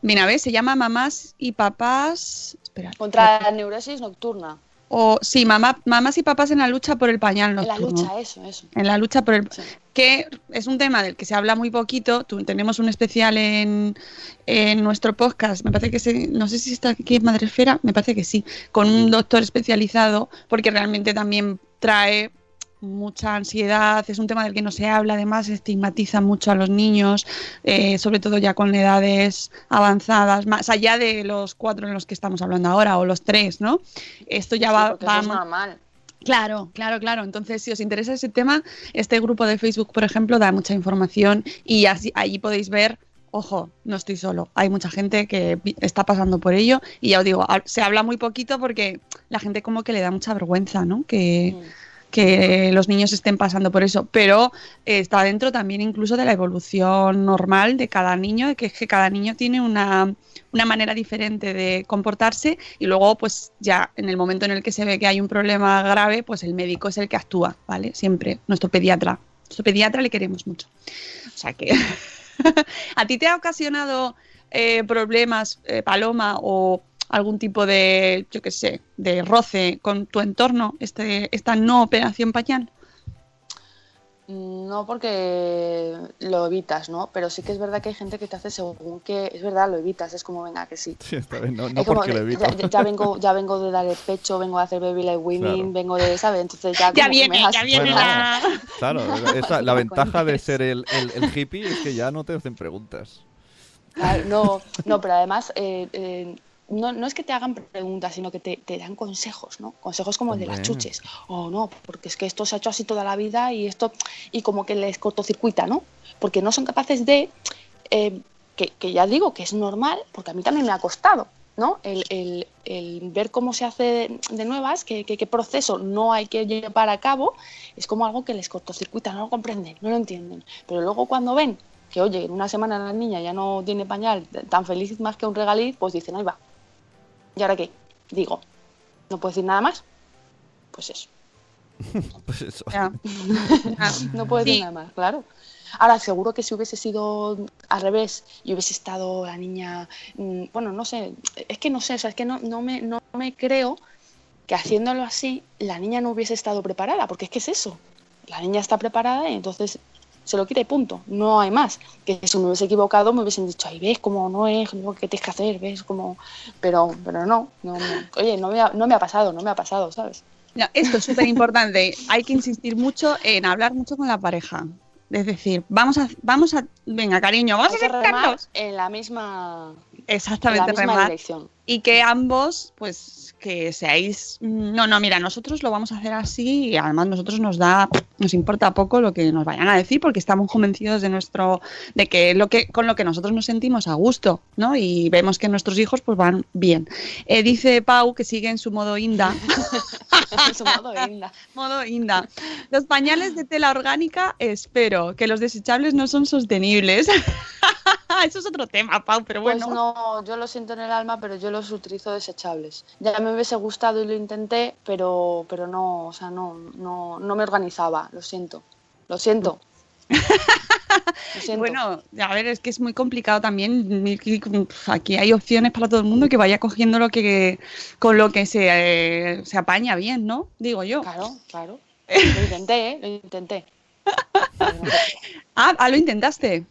mira, ves, se llama Mamás y Papás. Contra la neurosis nocturna, O sí, mamá, mamás y papás en la lucha por el pañal en la nocturno. lucha, eso, eso. En la lucha por el Sí. que es un tema del que se habla muy poquito. Tú- tenemos un especial en, en nuestro podcast, me parece que se, no sé si está aquí en Madresfera, me parece que sí, con un doctor especializado, porque realmente también trae mucha ansiedad, es un tema del que no se habla, además estigmatiza mucho a los niños, eh, sobre todo ya con edades avanzadas, más allá de los cuatro en los que estamos hablando ahora, o los tres, ¿no? Esto ya Sí, va, eso va es mo- normal. Claro, claro, claro. Entonces, si os interesa ese tema, este grupo de Facebook, por ejemplo, da mucha información y así, allí podéis ver, ojo, no estoy solo. Hay mucha gente que está pasando por ello y ya os digo, se habla muy poquito porque la gente como que le da mucha vergüenza, ¿no? Que, Mm. Que los niños estén pasando por eso, pero eh, está dentro también incluso de la evolución normal de cada niño, de que es que cada niño tiene una, una manera diferente de comportarse y luego pues ya en el momento en el que se ve que hay un problema grave, pues el médico es el que actúa, ¿vale? Siempre, nuestro pediatra. Nuestro pediatra le queremos mucho. O sea que... ¿A ti te ha ocasionado eh, problemas, eh, Paloma, o algún tipo de, yo qué sé, de roce con tu entorno, este, esta no operación pañal? No porque lo evitas, ¿no? Pero sí que es verdad que hay gente que te hace según que es verdad, lo evitas, es como venga que sí. Sí, está bien, no, Es no como porque lo evito. ya, vengo, ya vengo de dar el pecho, vengo de hacer baby like Claro. vengo de, ¿sabes? Entonces ya, Ya viene, me has- ya viene Bueno, la... Claro, esa- la ventaja de ser el, el- el hippie es que ya no te hacen preguntas. Claro, no, no, pero además eh, eh, no, no es que te hagan preguntas, sino que te, te dan consejos, ¿no? Consejos como el de las chuches. O no, porque es que esto se ha hecho así toda la vida y esto, y como que les cortocircuita, ¿no? Porque no son capaces de, eh, que, que ya digo que es normal, porque a mí también me ha costado, ¿no? El, el- el ver cómo se hace de, nuevas, qué que, qué proceso no hay que llevar a cabo, es como algo que les cortocircuita, no lo comprenden, no lo entienden. Pero luego cuando ven que, oye, en una semana la niña ya no tiene pañal, tan feliz más que un regaliz, pues dicen, ahí va. ¿Y ahora qué? Digo, ¿no puedo decir nada más? Pues eso. Pues eso. Ya. Ah, No puedo decir Sí. nada más, claro. Ahora, seguro que si hubiese sido al revés y hubiese estado la niña, mm, bueno, no sé, es que no sé, o sea, es que no, no, me, no me creo que haciéndolo así la niña no hubiese estado preparada, porque es que es eso. La niña está preparada y entonces se lo quita y punto, no hay más. Que si me hubiese equivocado me hubiesen dicho, ay, ves cómo no es, lo que tienes que hacer, ves cómo... Pero, pero no, no, me- oye, no me, ha, no me ha pasado, no me ha pasado, ¿sabes? No, esto es súper importante. Hay que insistir mucho en hablar mucho con la pareja. Es decir, vamos a, vamos a, venga, cariño, vamos a remar en la misma, en la Exactamente, misma remar. dirección. Y que ambos, pues, que seáis. mm, No, no, mira, nosotros lo vamos a hacer así y además nosotros nos da, nos importa poco lo que nos vayan a decir porque estamos convencidos de nuestro, de que lo que con lo que nosotros nos sentimos a gusto, ¿no? Y vemos que nuestros hijos pues van bien. Eh, dice Pau que sigue en su modo inda. Su modo linda. Modo Inda. Los pañales de tela orgánica, espero, que los desechables no son sostenibles. Eso es otro tema, Pau, pero Pues bueno. no, yo lo siento en el alma, pero yo los utilizo desechables. Ya me hubiese gustado y lo intenté, pero, pero no, o sea, no, no, no me organizaba, lo siento. Lo siento. Lo siento. Bueno, a ver, es que es muy complicado también. Aquí hay opciones para todo el mundo que vaya cogiendo lo que con lo que se, eh, se apaña bien, ¿no? Digo yo. Claro, claro. Lo intenté, ¿eh? Lo intenté. Ah, ah, lo intentaste.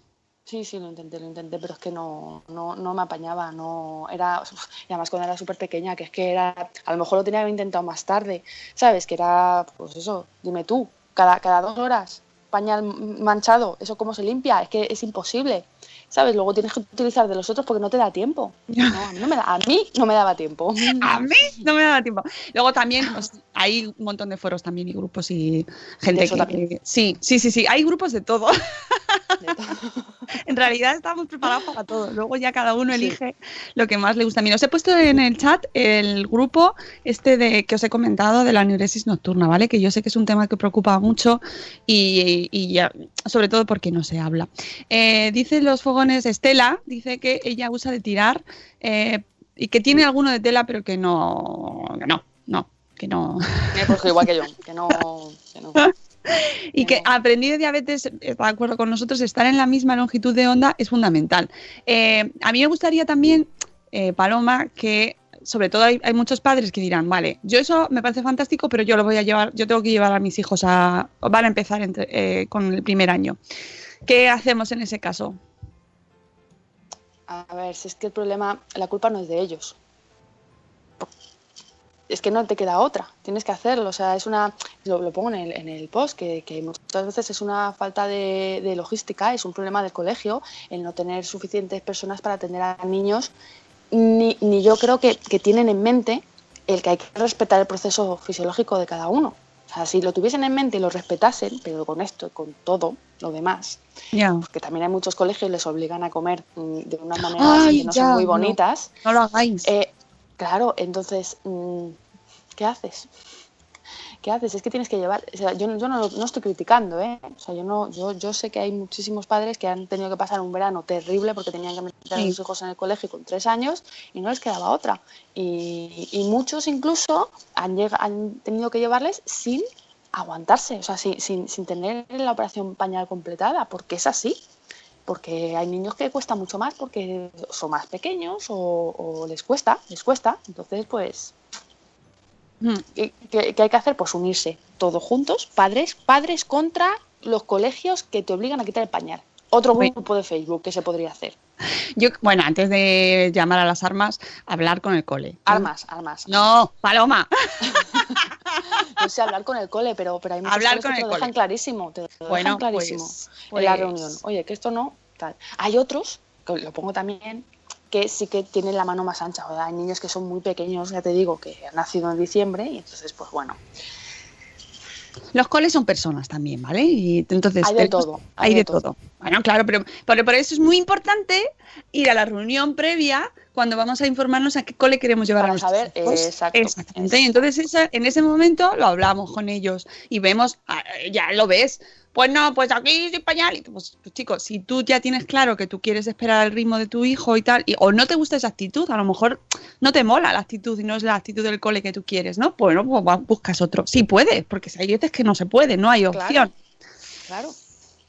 Sí, sí, lo intenté, lo intenté, pero es que no, no, no me apañaba, no era, y además cuando era súper pequeña, que es que era, a lo mejor lo tenía que haber intentado más tarde, ¿sabes? Que era, pues eso, dime tú, cada, cada dos horas, pañal manchado, ¿eso cómo se limpia? Es que es imposible, ¿sabes? Luego tienes que utilizar de los otros porque no te da tiempo. No, a, mí no me da- a mí no me daba tiempo. A mí no me daba tiempo. Luego también pues, hay un montón de foros también y grupos y gente eso que, también. sí, sí, sí, sí, hay grupos de todo. De todo. En realidad estamos preparados para todo. Luego ya cada uno Sí. elige lo que más le gusta. Mira, os he puesto en el chat el grupo este de que os he comentado de la neuresis nocturna, ¿vale? Que yo sé que es un tema que preocupa mucho y, y ya, sobre todo porque no se habla. Eh, dice los fogones Estela, dice que ella usa de tirar eh, y que tiene alguno de tela, pero que no, que no, no, que no. Eh, pues igual que yo, que no, que no. Y que aprendí de diabetes, está de acuerdo con nosotros, estar en la misma longitud de onda es fundamental. Eh, a mí me gustaría también, eh, Paloma, que sobre todo hay, hay muchos padres que dirán, vale, yo eso me parece fantástico, pero yo lo voy a llevar, yo tengo que llevar a mis hijos a, van a empezar entre- eh, con el primer año. ¿Qué hacemos en ese caso? A ver, si es que el problema, la culpa no es de ellos. Es que no te queda otra, tienes que hacerlo. O sea, es una. Lo, lo pongo en el, en el post, que, que muchas veces es una falta de, de logística, es un problema del colegio, el no tener suficientes personas para atender a niños. Ni, ni yo creo que, que tienen en mente el que hay que respetar el proceso fisiológico de cada uno. O sea, si lo tuviesen en mente y lo respetasen, pero con esto, con todo lo demás, Ya. porque también hay muchos colegios que les obligan a comer mm, de unas maneras Ay, que no ya, son muy no. bonitas. No lo hagáis. Eh, claro, entonces, mm, ¿qué haces? ¿Qué haces? Es que tienes que llevar. O sea, yo, no- yo no, no estoy criticando, ¿eh? O sea, yo, no, yo, yo sé que hay muchísimos padres que han tenido que pasar un verano terrible porque tenían que meter a sus hijos en el colegio con tres años y no les quedaba otra. Y, y muchos incluso han, llega- han tenido que llevarles sin aguantarse, o sea, sin, sin, sin tener la operación pañal completada, porque es así porque hay niños que cuesta mucho más porque son más pequeños o, o les cuesta, les cuesta. Entonces, pues, Mm. ¿qué, qué- hay que hacer? Pues unirse todos juntos, padres, padres contra los colegios que te obligan a quitar el pañal. Otro grupo de Facebook que se podría hacer. Yo, bueno, antes de llamar a las armas, hablar con el cole. Armas, armas. No, Paloma. No sé hablar con el cole, pero, pero hay muchos Hablar coles con que te lo dejan clarísimo. Te lo Bueno, dejan clarísimo pues- en la pues- reunión. Oye, que esto no. Tal. Hay otros, que lo pongo también, que sí que tienen la mano más ancha. O sea, hay niños que son muy pequeños, ya te digo, que han nacido en diciembre y entonces, pues bueno, Los coles son personas también, ¿vale? Y entonces Hay de todo, Hay, hay de de todo. todo. Bueno, claro, pero, pero por eso es muy importante ir a la reunión previa cuando vamos a informarnos a qué cole queremos llevar Para a nuestros saber, hijos. exacto, Exactamente. Y entonces esa- en ese momento lo hablamos con ellos y vemos, ah, ya lo ves. Pues no, pues aquí sin pañal. Pues, pues, chicos, si tú ya tienes claro que tú quieres esperar el ritmo de tu hijo y tal, y, o no te gusta esa actitud, a lo mejor no te mola la actitud y no es la actitud del cole que tú quieres, ¿no? Bueno, pues buscas otro. Sí puedes, porque hay veces que no se puede, no hay Claro. opción. claro.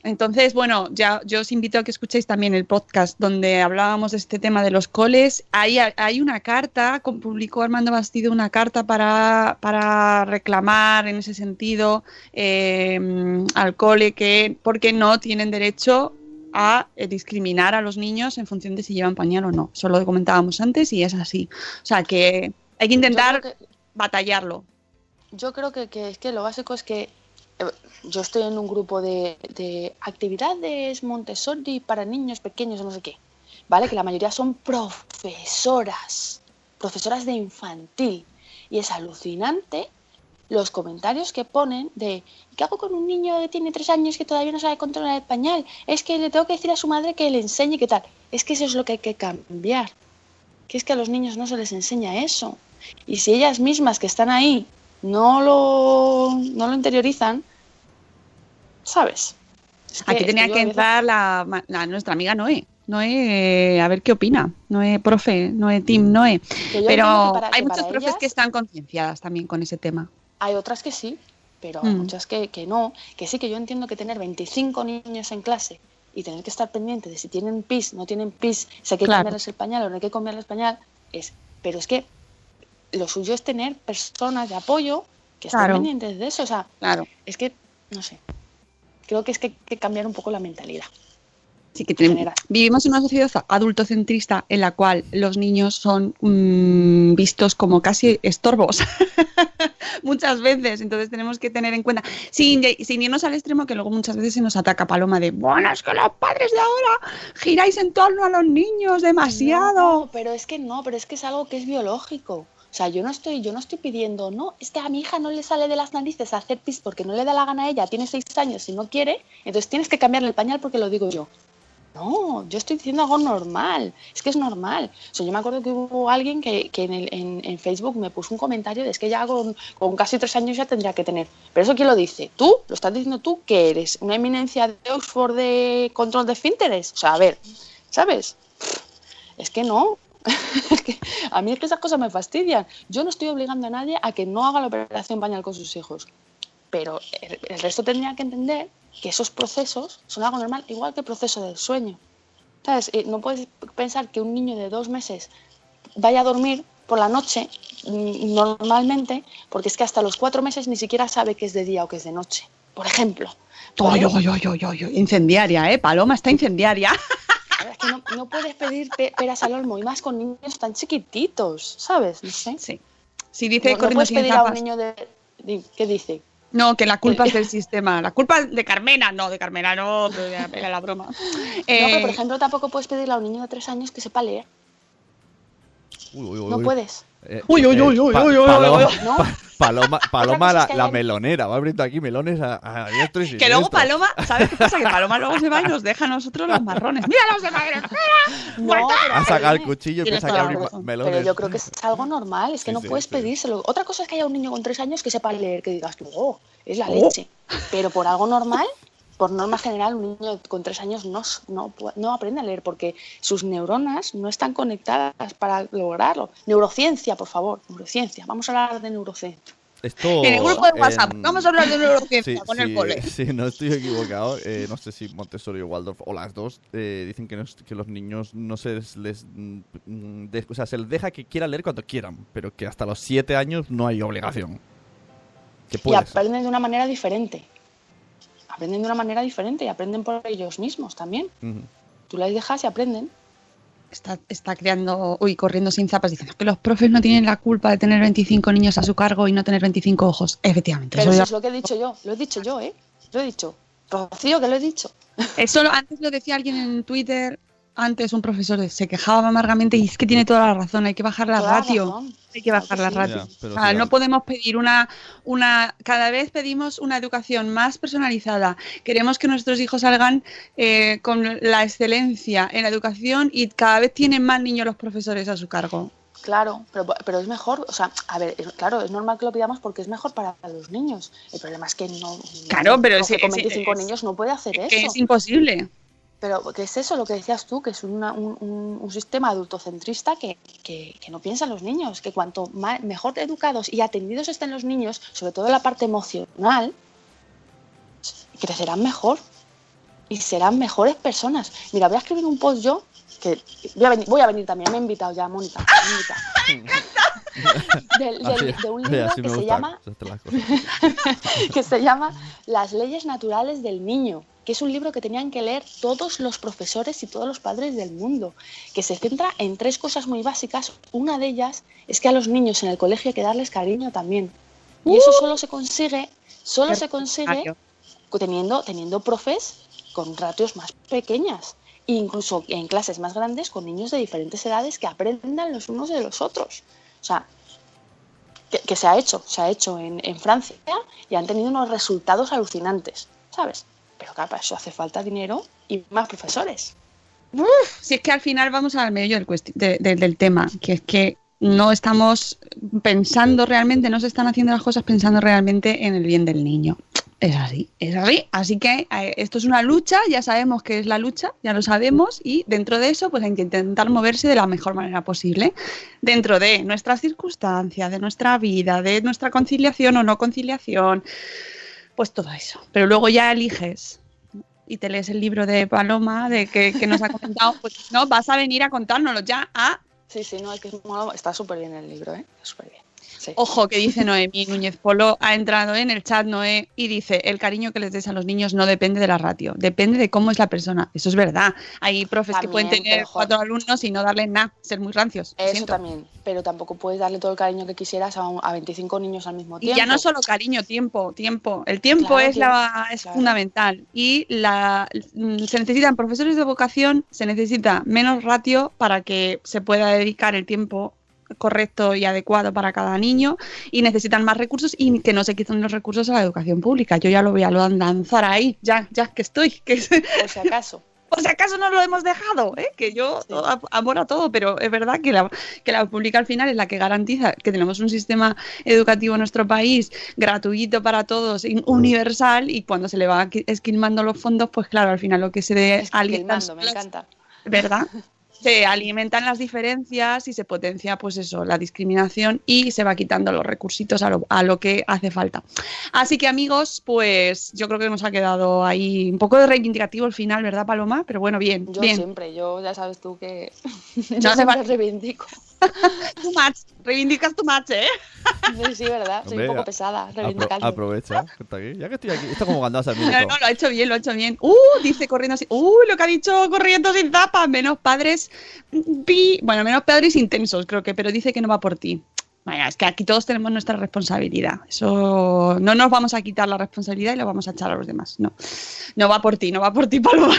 Entonces, bueno, ya yo os invito a que escuchéis también el podcast donde hablábamos de este tema de los coles. Hay, hay una carta, publicó Armando Bastido una carta para, para reclamar en ese sentido eh, al cole que porque no tienen derecho a eh, discriminar a los niños en función de si llevan pañal o no. Eso lo comentábamos antes y es así. O sea que hay que intentar que- batallarlo. Yo creo que, que es que lo básico es que yo estoy en un grupo de, de actividades Montessori para niños pequeños, no sé qué, ¿vale? Que la mayoría son profesoras, profesoras de infantil. Y es alucinante los comentarios que ponen de ¿qué hago con un niño que tiene tres años que todavía no sabe controlar el pañal? Es que le tengo que decir a su madre que le enseñe qué tal. Es que eso es lo que hay que cambiar. Que es que a los niños no se les enseña eso. Y si ellas mismas que están ahí no lo, no lo interiorizan, ¿sabes? Es Aquí tenía que entrar la, nuestra amiga Noé. Noé, eh, a ver qué opina. Noé, profe, Noé, Team, Noé. que yo Pero que para- hay que muchos profes ellas que están concienciadas también con ese tema. Hay otras que sí, pero hay Mm. muchas que, que no. Que sí que yo entiendo que tener 25 niños en clase y tener que estar pendiente de si tienen pis, no tienen pis, si hay que Claro. cambiarles el pañal o no hay que cambiarles el pañal, es. Pero es que lo suyo es tener personas de apoyo que estén Claro. pendientes de eso. O sea, Claro. es que, no sé. Creo que es que hay que cambiar un poco la mentalidad. Sí que tenemos- vivimos en una sociedad adultocentrista en la cual los niños son mm, vistos como casi estorbos muchas veces. Entonces tenemos que tener en cuenta, sin, sin irnos al extremo que luego muchas veces se nos ataca Paloma de, bueno, es que los padres de ahora giráis en torno a los niños demasiado. No, pero es que no, pero es que es algo que es biológico. O sea, yo no estoy, yo no estoy pidiendo, no, es que a mi hija no le sale de las narices hacer pis porque no le da la gana a ella, tiene seis años y no quiere, entonces tienes que cambiarle el pañal porque lo digo yo. No, yo estoy diciendo algo normal, es que es normal. O sea, yo me acuerdo que hubo alguien que, que en, en Facebook me puso un comentario de es que ya con, con casi tres años ya tendría que tener. Pero eso quién lo dice, tú, lo estás diciendo tú, que eres una eminencia de Oxford de control de finteres. O sea, a ver, ¿sabes? Es que no. A mí es que esas cosas me fastidian. Yo no estoy obligando a nadie a que no haga la operación pañal con sus hijos. Pero el, el resto tendría que entender que esos procesos son algo normal, igual que el proceso del sueño. ¿Sabes? Eh, No puedes pensar que un niño de dos meses vaya a dormir por la noche mm, normalmente, porque es que hasta los cuatro meses ni siquiera sabe que es de día o que es de noche. Por ejemplo. Oy, ¿vale? oy, oy, oy, oy, oy, Incendiaria, ¿eh? Paloma está incendiaria. Es que no, no puedes pedir pe- peras al olmo y más con niños tan chiquititos, ¿sabes? No sé. Sí. Si dice No, no puedes sin pedir a un niño de... ¿Qué dice? No, que la culpa es del sistema. La culpa es de Carmena. No, de Carmena no, era la broma. No, pero Eh, por ejemplo tampoco puedes pedirle a un niño de tres años que sepa leer. Uy, uy, uy, No uy. puedes. Eh, Uy, uy, eh, uy, uy, pa- uy, uy, Paloma, uy, ¿no? Pa- Paloma, Paloma la, es que la hay- melonera. Va abriendo aquí melones a, a diestro y que luego. Paloma, ¿sabes qué pasa? Que Paloma luego se va y nos deja a nosotros los marrones. ¡Mira los de madre! No, Ha sacado el cuchillo y empieza a abrir melones. Pero yo creo que es algo normal, es que Sí, no sí, puedes sí. pedírselo. Otra cosa es que haya un niño con tres años que sepa leer, que digas tú, oh, es la Oh. leche. Pero por algo normal, por norma general, un niño con tres años no, no, pu- no aprende a leer porque sus neuronas no están conectadas para lograrlo. Neurociencia, por favor, neurociencia. Vamos a hablar de neurociencia. Esto En el grupo de WhatsApp. en- Vamos a hablar de neurociencia Sí, con sí, el cole. Si no estoy equivocado, eh, no sé si Montessori o Waldorf o las dos eh, dicen que, no es- que los niños no se les, les, mm, de- o sea, se les deja que quieran leer cuando quieran, pero que hasta los siete años no hay obligación. Que Y aprenden de una manera diferente. Aprenden de una manera diferente y aprenden por ellos mismos también. Ujú. Tú les dejas y aprenden. Está, está creando, uy, corriendo sin zapas, diciendo que los profes no tienen la culpa de tener 25 niños a su cargo y no tener 25 ojos. Efectivamente. Pero eso eso ya- es lo que he dicho yo. Lo he dicho yo, ¿eh? Lo he dicho. Rocío, que lo he dicho. Eso lo- antes lo decía alguien en Twitter, antes un profesor se quejaba amargamente y es que tiene toda la razón, hay que bajar la Toda ratio. razón. Hay que bajar la sí. ratio. Ya, O sea, no podemos pedir una, una. Cada vez pedimos una educación más personalizada. Queremos que nuestros hijos salgan eh, con la excelencia en la educación y cada vez tienen más niños los profesores a su cargo. Claro, pero, pero es mejor, o sea, a ver, es- claro, es normal que lo pidamos porque es mejor para los niños. El problema es que no. Claro, pero profe con es- 25 es- niños no puede hacer eso. es imposible. Pero, ¿qué es eso lo que decías tú? Que es una- un, un- un sistema adultocentrista que, que, que no piensa en los niños. Que cuanto mejor educados y atendidos estén los niños, sobre todo en la parte emocional, crecerán mejor y serán mejores personas. Mira, voy a escribir un post yo, que voy a venir, voy a venir también, me he invitado ya, Mónica. me he invitado. Del- del- Así- de un libro que se llama que se llama Las leyes naturales del niño, que es un libro que tenían que leer todos los profesores y todos los padres del mundo, que se centra en tres cosas muy básicas. Una de ellas es que a los niños en el colegio hay que darles cariño también. Y eso solo se consigue, solo se consigue teniendo, teniendo profes con ratios más pequeñas. E incluso en clases más grandes con niños de diferentes edades que aprendan los unos de los otros. O sea, que, que se ha hecho, se ha hecho en, en Francia y han tenido unos resultados alucinantes, ¿sabes? Pero claro, para eso hace falta dinero y más profesores. Si es que al final vamos al medio del tema, que es que no estamos pensando realmente, no se están haciendo las cosas pensando realmente en el bien del niño. Es así, es así. Así que eh, esto es una lucha, ya sabemos que es la lucha, ya lo sabemos, y dentro de eso, pues hay que intentar moverse de la mejor manera posible, dentro de nuestras circunstancias, de nuestra vida, de nuestra conciliación o no conciliación, pues todo eso. Pero luego ya eliges y te lees el libro de Paloma de que, nos ha comentado, pues no, vas a venir a contárnoslo ya a Sí, sí, no, es que está súper bien el libro, ¿eh? Súper bien. Sí. Ojo, que dice Noemí Núñez Polo, ha entrado en el chat Noé y dice, el cariño que les des a los niños no depende de la ratio, depende de cómo es la persona. Eso es verdad. Hay profes que pueden tener cuatro alumnos y no darles nada, ser muy rancios. Eso siento. también, pero tampoco puedes darle todo el cariño que quisieras a, un- a 25 niños al mismo Y tiempo. ya no solo cariño, tiempo, tiempo. El tiempo Claro, es, la, es claro. fundamental. Y la, mm, se necesitan profesores de vocación, se necesita menos ratio para que se pueda dedicar el tiempo correcto y adecuado para cada niño y necesitan más recursos y que no se quiten los recursos a la educación pública. Yo ya lo voy a lanzar ahí, ya, ya que estoy, que Por si acaso. por si acaso no lo hemos dejado, ¿eh? que yo Sí. a- amor a todo, pero es verdad que la, que la pública al final es la que garantiza que tenemos un sistema educativo en nuestro país gratuito para todos, universal, y cuando se le va qui- esquilmando los fondos, pues claro, al final lo que se de Es que el alimentan mando, me encanta. ¿verdad? Se alimentan las diferencias y se potencia, pues eso, la discriminación y se va quitando los recursitos a lo, a lo que hace falta. Así que, amigos, pues yo creo que nos ha quedado ahí un poco de reivindicativo el final, ¿verdad, Paloma? Pero bueno, bien, Yo bien. siempre, yo ya sabes tú que yo siempre reivindico. Too much. Reivindicas tu match, ¿eh? Sí, sí, verdad, soy Hombre, un poco pesada Apro- reivindicando. aprovecha, que está aquí. Ya que estoy aquí, está como cuando vas al No, no, lo ha hecho bien, lo ha hecho bien. Uh, dice corriendo así. Uh, lo que ha dicho corriendo sin zapas. Menos padres. pi- Bueno, menos padres intensos, creo que, pero dice que no va por ti. Vaya, es que aquí todos tenemos nuestra responsabilidad. Eso no nos vamos a quitar la responsabilidad y la vamos a echar a los demás. No, no va por ti, no va por ti, Paloma.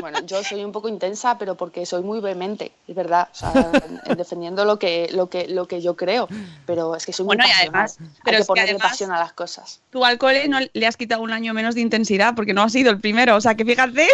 Bueno, yo soy un poco intensa, pero porque soy muy vehemente, es verdad, o sea, en- en defendiendo lo que, lo que, lo que yo creo, pero es que soy muy Bueno, y además- Hay pero que además- pasión a las cosas. Tú al cole no le has quitado un año menos de intensidad porque no has sido el primero. O sea, que fíjate,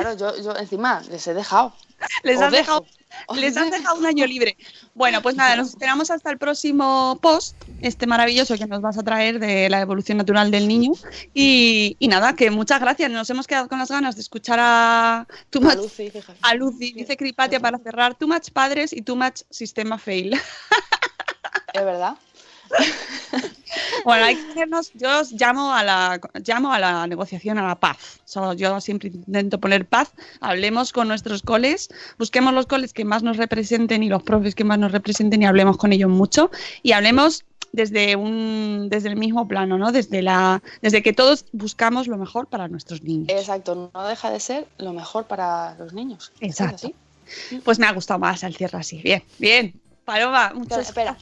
Claro, yo, yo encima les he dejado. les has dejado Les has dejado un año libre. Bueno, pues nada, nos esperamos hasta el próximo post, este maravilloso que nos vas a traer de la evolución natural del niño. Y, y nada, que muchas gracias. Nos hemos quedado con las ganas de escuchar a Too A Lucy, a Lucy, dice Cripatia para cerrar, Too Much Padres y Too Much Sistema Fail. Es verdad. Bueno, hay que ponernos, yo os llamo a la llamo a la negociación, a la paz. So, yo siempre intento poner paz, hablemos con nuestros coles, busquemos los coles que más nos representen y los profes que más nos representen y hablemos con ellos mucho y hablemos desde un desde el mismo plano, ¿no? Desde la desde que todos buscamos lo mejor para nuestros niños. Exacto, no deja de ser lo mejor para los niños. Exacto. así. Pues me ha gustado más el cierre así. Bien, bien. Paloma, muchas, espera.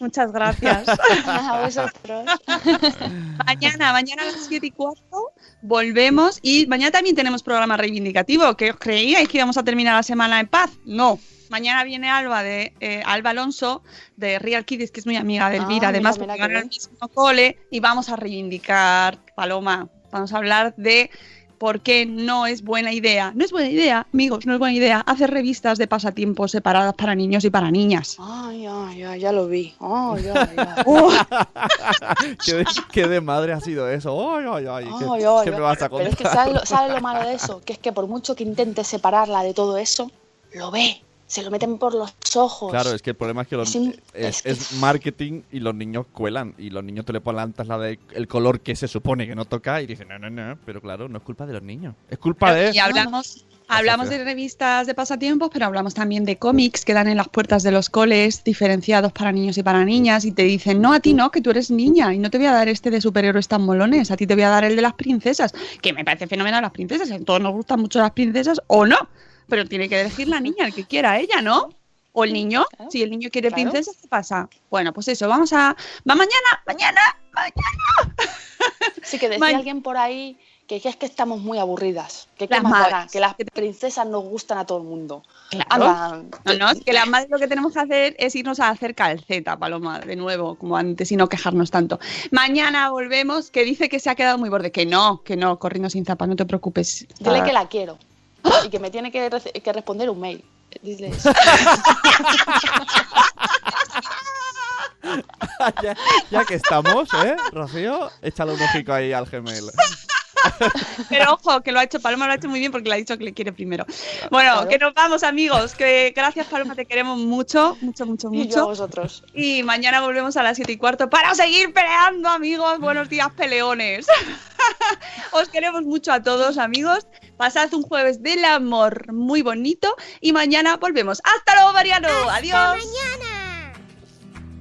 Muchas gracias. A vosotros. mañana, mañana a las 7 y cuarto volvemos y mañana también tenemos programa reivindicativo. ¿Qué os creíais que íbamos a terminar la semana en paz? No. Mañana viene Alba de eh, Alba Alonso de Real Kids, que es muy amiga de Elvira, Ah, además mira, porque mira, van qué al mismo cole y vamos a reivindicar, Paloma, vamos a hablar de por qué no es buena idea. No es buena idea, amigos, no es buena idea hacer revistas de pasatiempos separadas para niños y para niñas. Ay, ay, ay, ya lo vi. Ay, ay, ay. Uh, ¿Qué, de, qué de madre ha sido eso? Ay, ay, ay. ¿Qué, Ay, ay, qué me ay. vas a Pero es que contar? ¿sabes lo, sabes lo malo de eso? Que es que por mucho que intente separarla de todo eso, lo ve. Se lo meten por los ojos. Claro, es que el problema es que los, Es es, es- es marketing y los niños cuelan. Y los niños te le plantas la de el color que se supone que no toca y dicen, no, no, no. Pero claro, no es culpa de los niños. Es culpa de. y hablamos, hablamos de revistas de pasatiempos, pero hablamos también de cómics que dan en las puertas de los coles, diferenciados para niños y para niñas, y te dicen, no, a ti no, que tú eres niña, y no te voy a dar este de superhéroes tan molones, a ti te voy a dar el de las princesas, que me parece fenomenal las princesas, a todos nos gustan mucho las princesas, o no, pero tiene que elegir la niña, el que quiera ella, ¿no? O el niño, Claro, si el niño quiere claro. princesas, ¿qué pasa? Bueno, pues eso, vamos a... Va mañana, mañana, mañana. Sí, que decía alguien por ahí que, que es que estamos muy aburridas. Que, Las dará, que las princesas nos gustan a todo el mundo. Claro. Anda, No, no, es que las madres lo que tenemos que hacer es irnos a hacer calceta, Paloma, de nuevo, como antes, y no quejarnos tanto. Mañana volvemos, que dice que se ha quedado muy borde. Que no, que no, corriendo sin zapas, no te preocupes. Dile Está- que la quiero. Y que me tiene que, rece- que responder un mail. Dile eso. ya, ya que estamos, ¿eh, Rocío? Échale un ojico ahí al Gmail. Pero ojo, que lo ha hecho Paloma, lo ha hecho muy bien porque le ha dicho que le quiere primero. Bueno, Claro. que nos vamos, amigos. Que gracias, Paloma, te queremos mucho, mucho, mucho, Y yo a mucho. vosotros. Y mañana volvemos a las 7 y cuarto para seguir peleando, amigos. Buenos días, peleones. Os queremos mucho a todos, amigos. Pasad un jueves del amor muy bonito y mañana volvemos. ¡Hasta luego, Mariano! ¡Hasta ¡Adiós! mañana!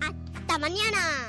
¡Hasta mañana!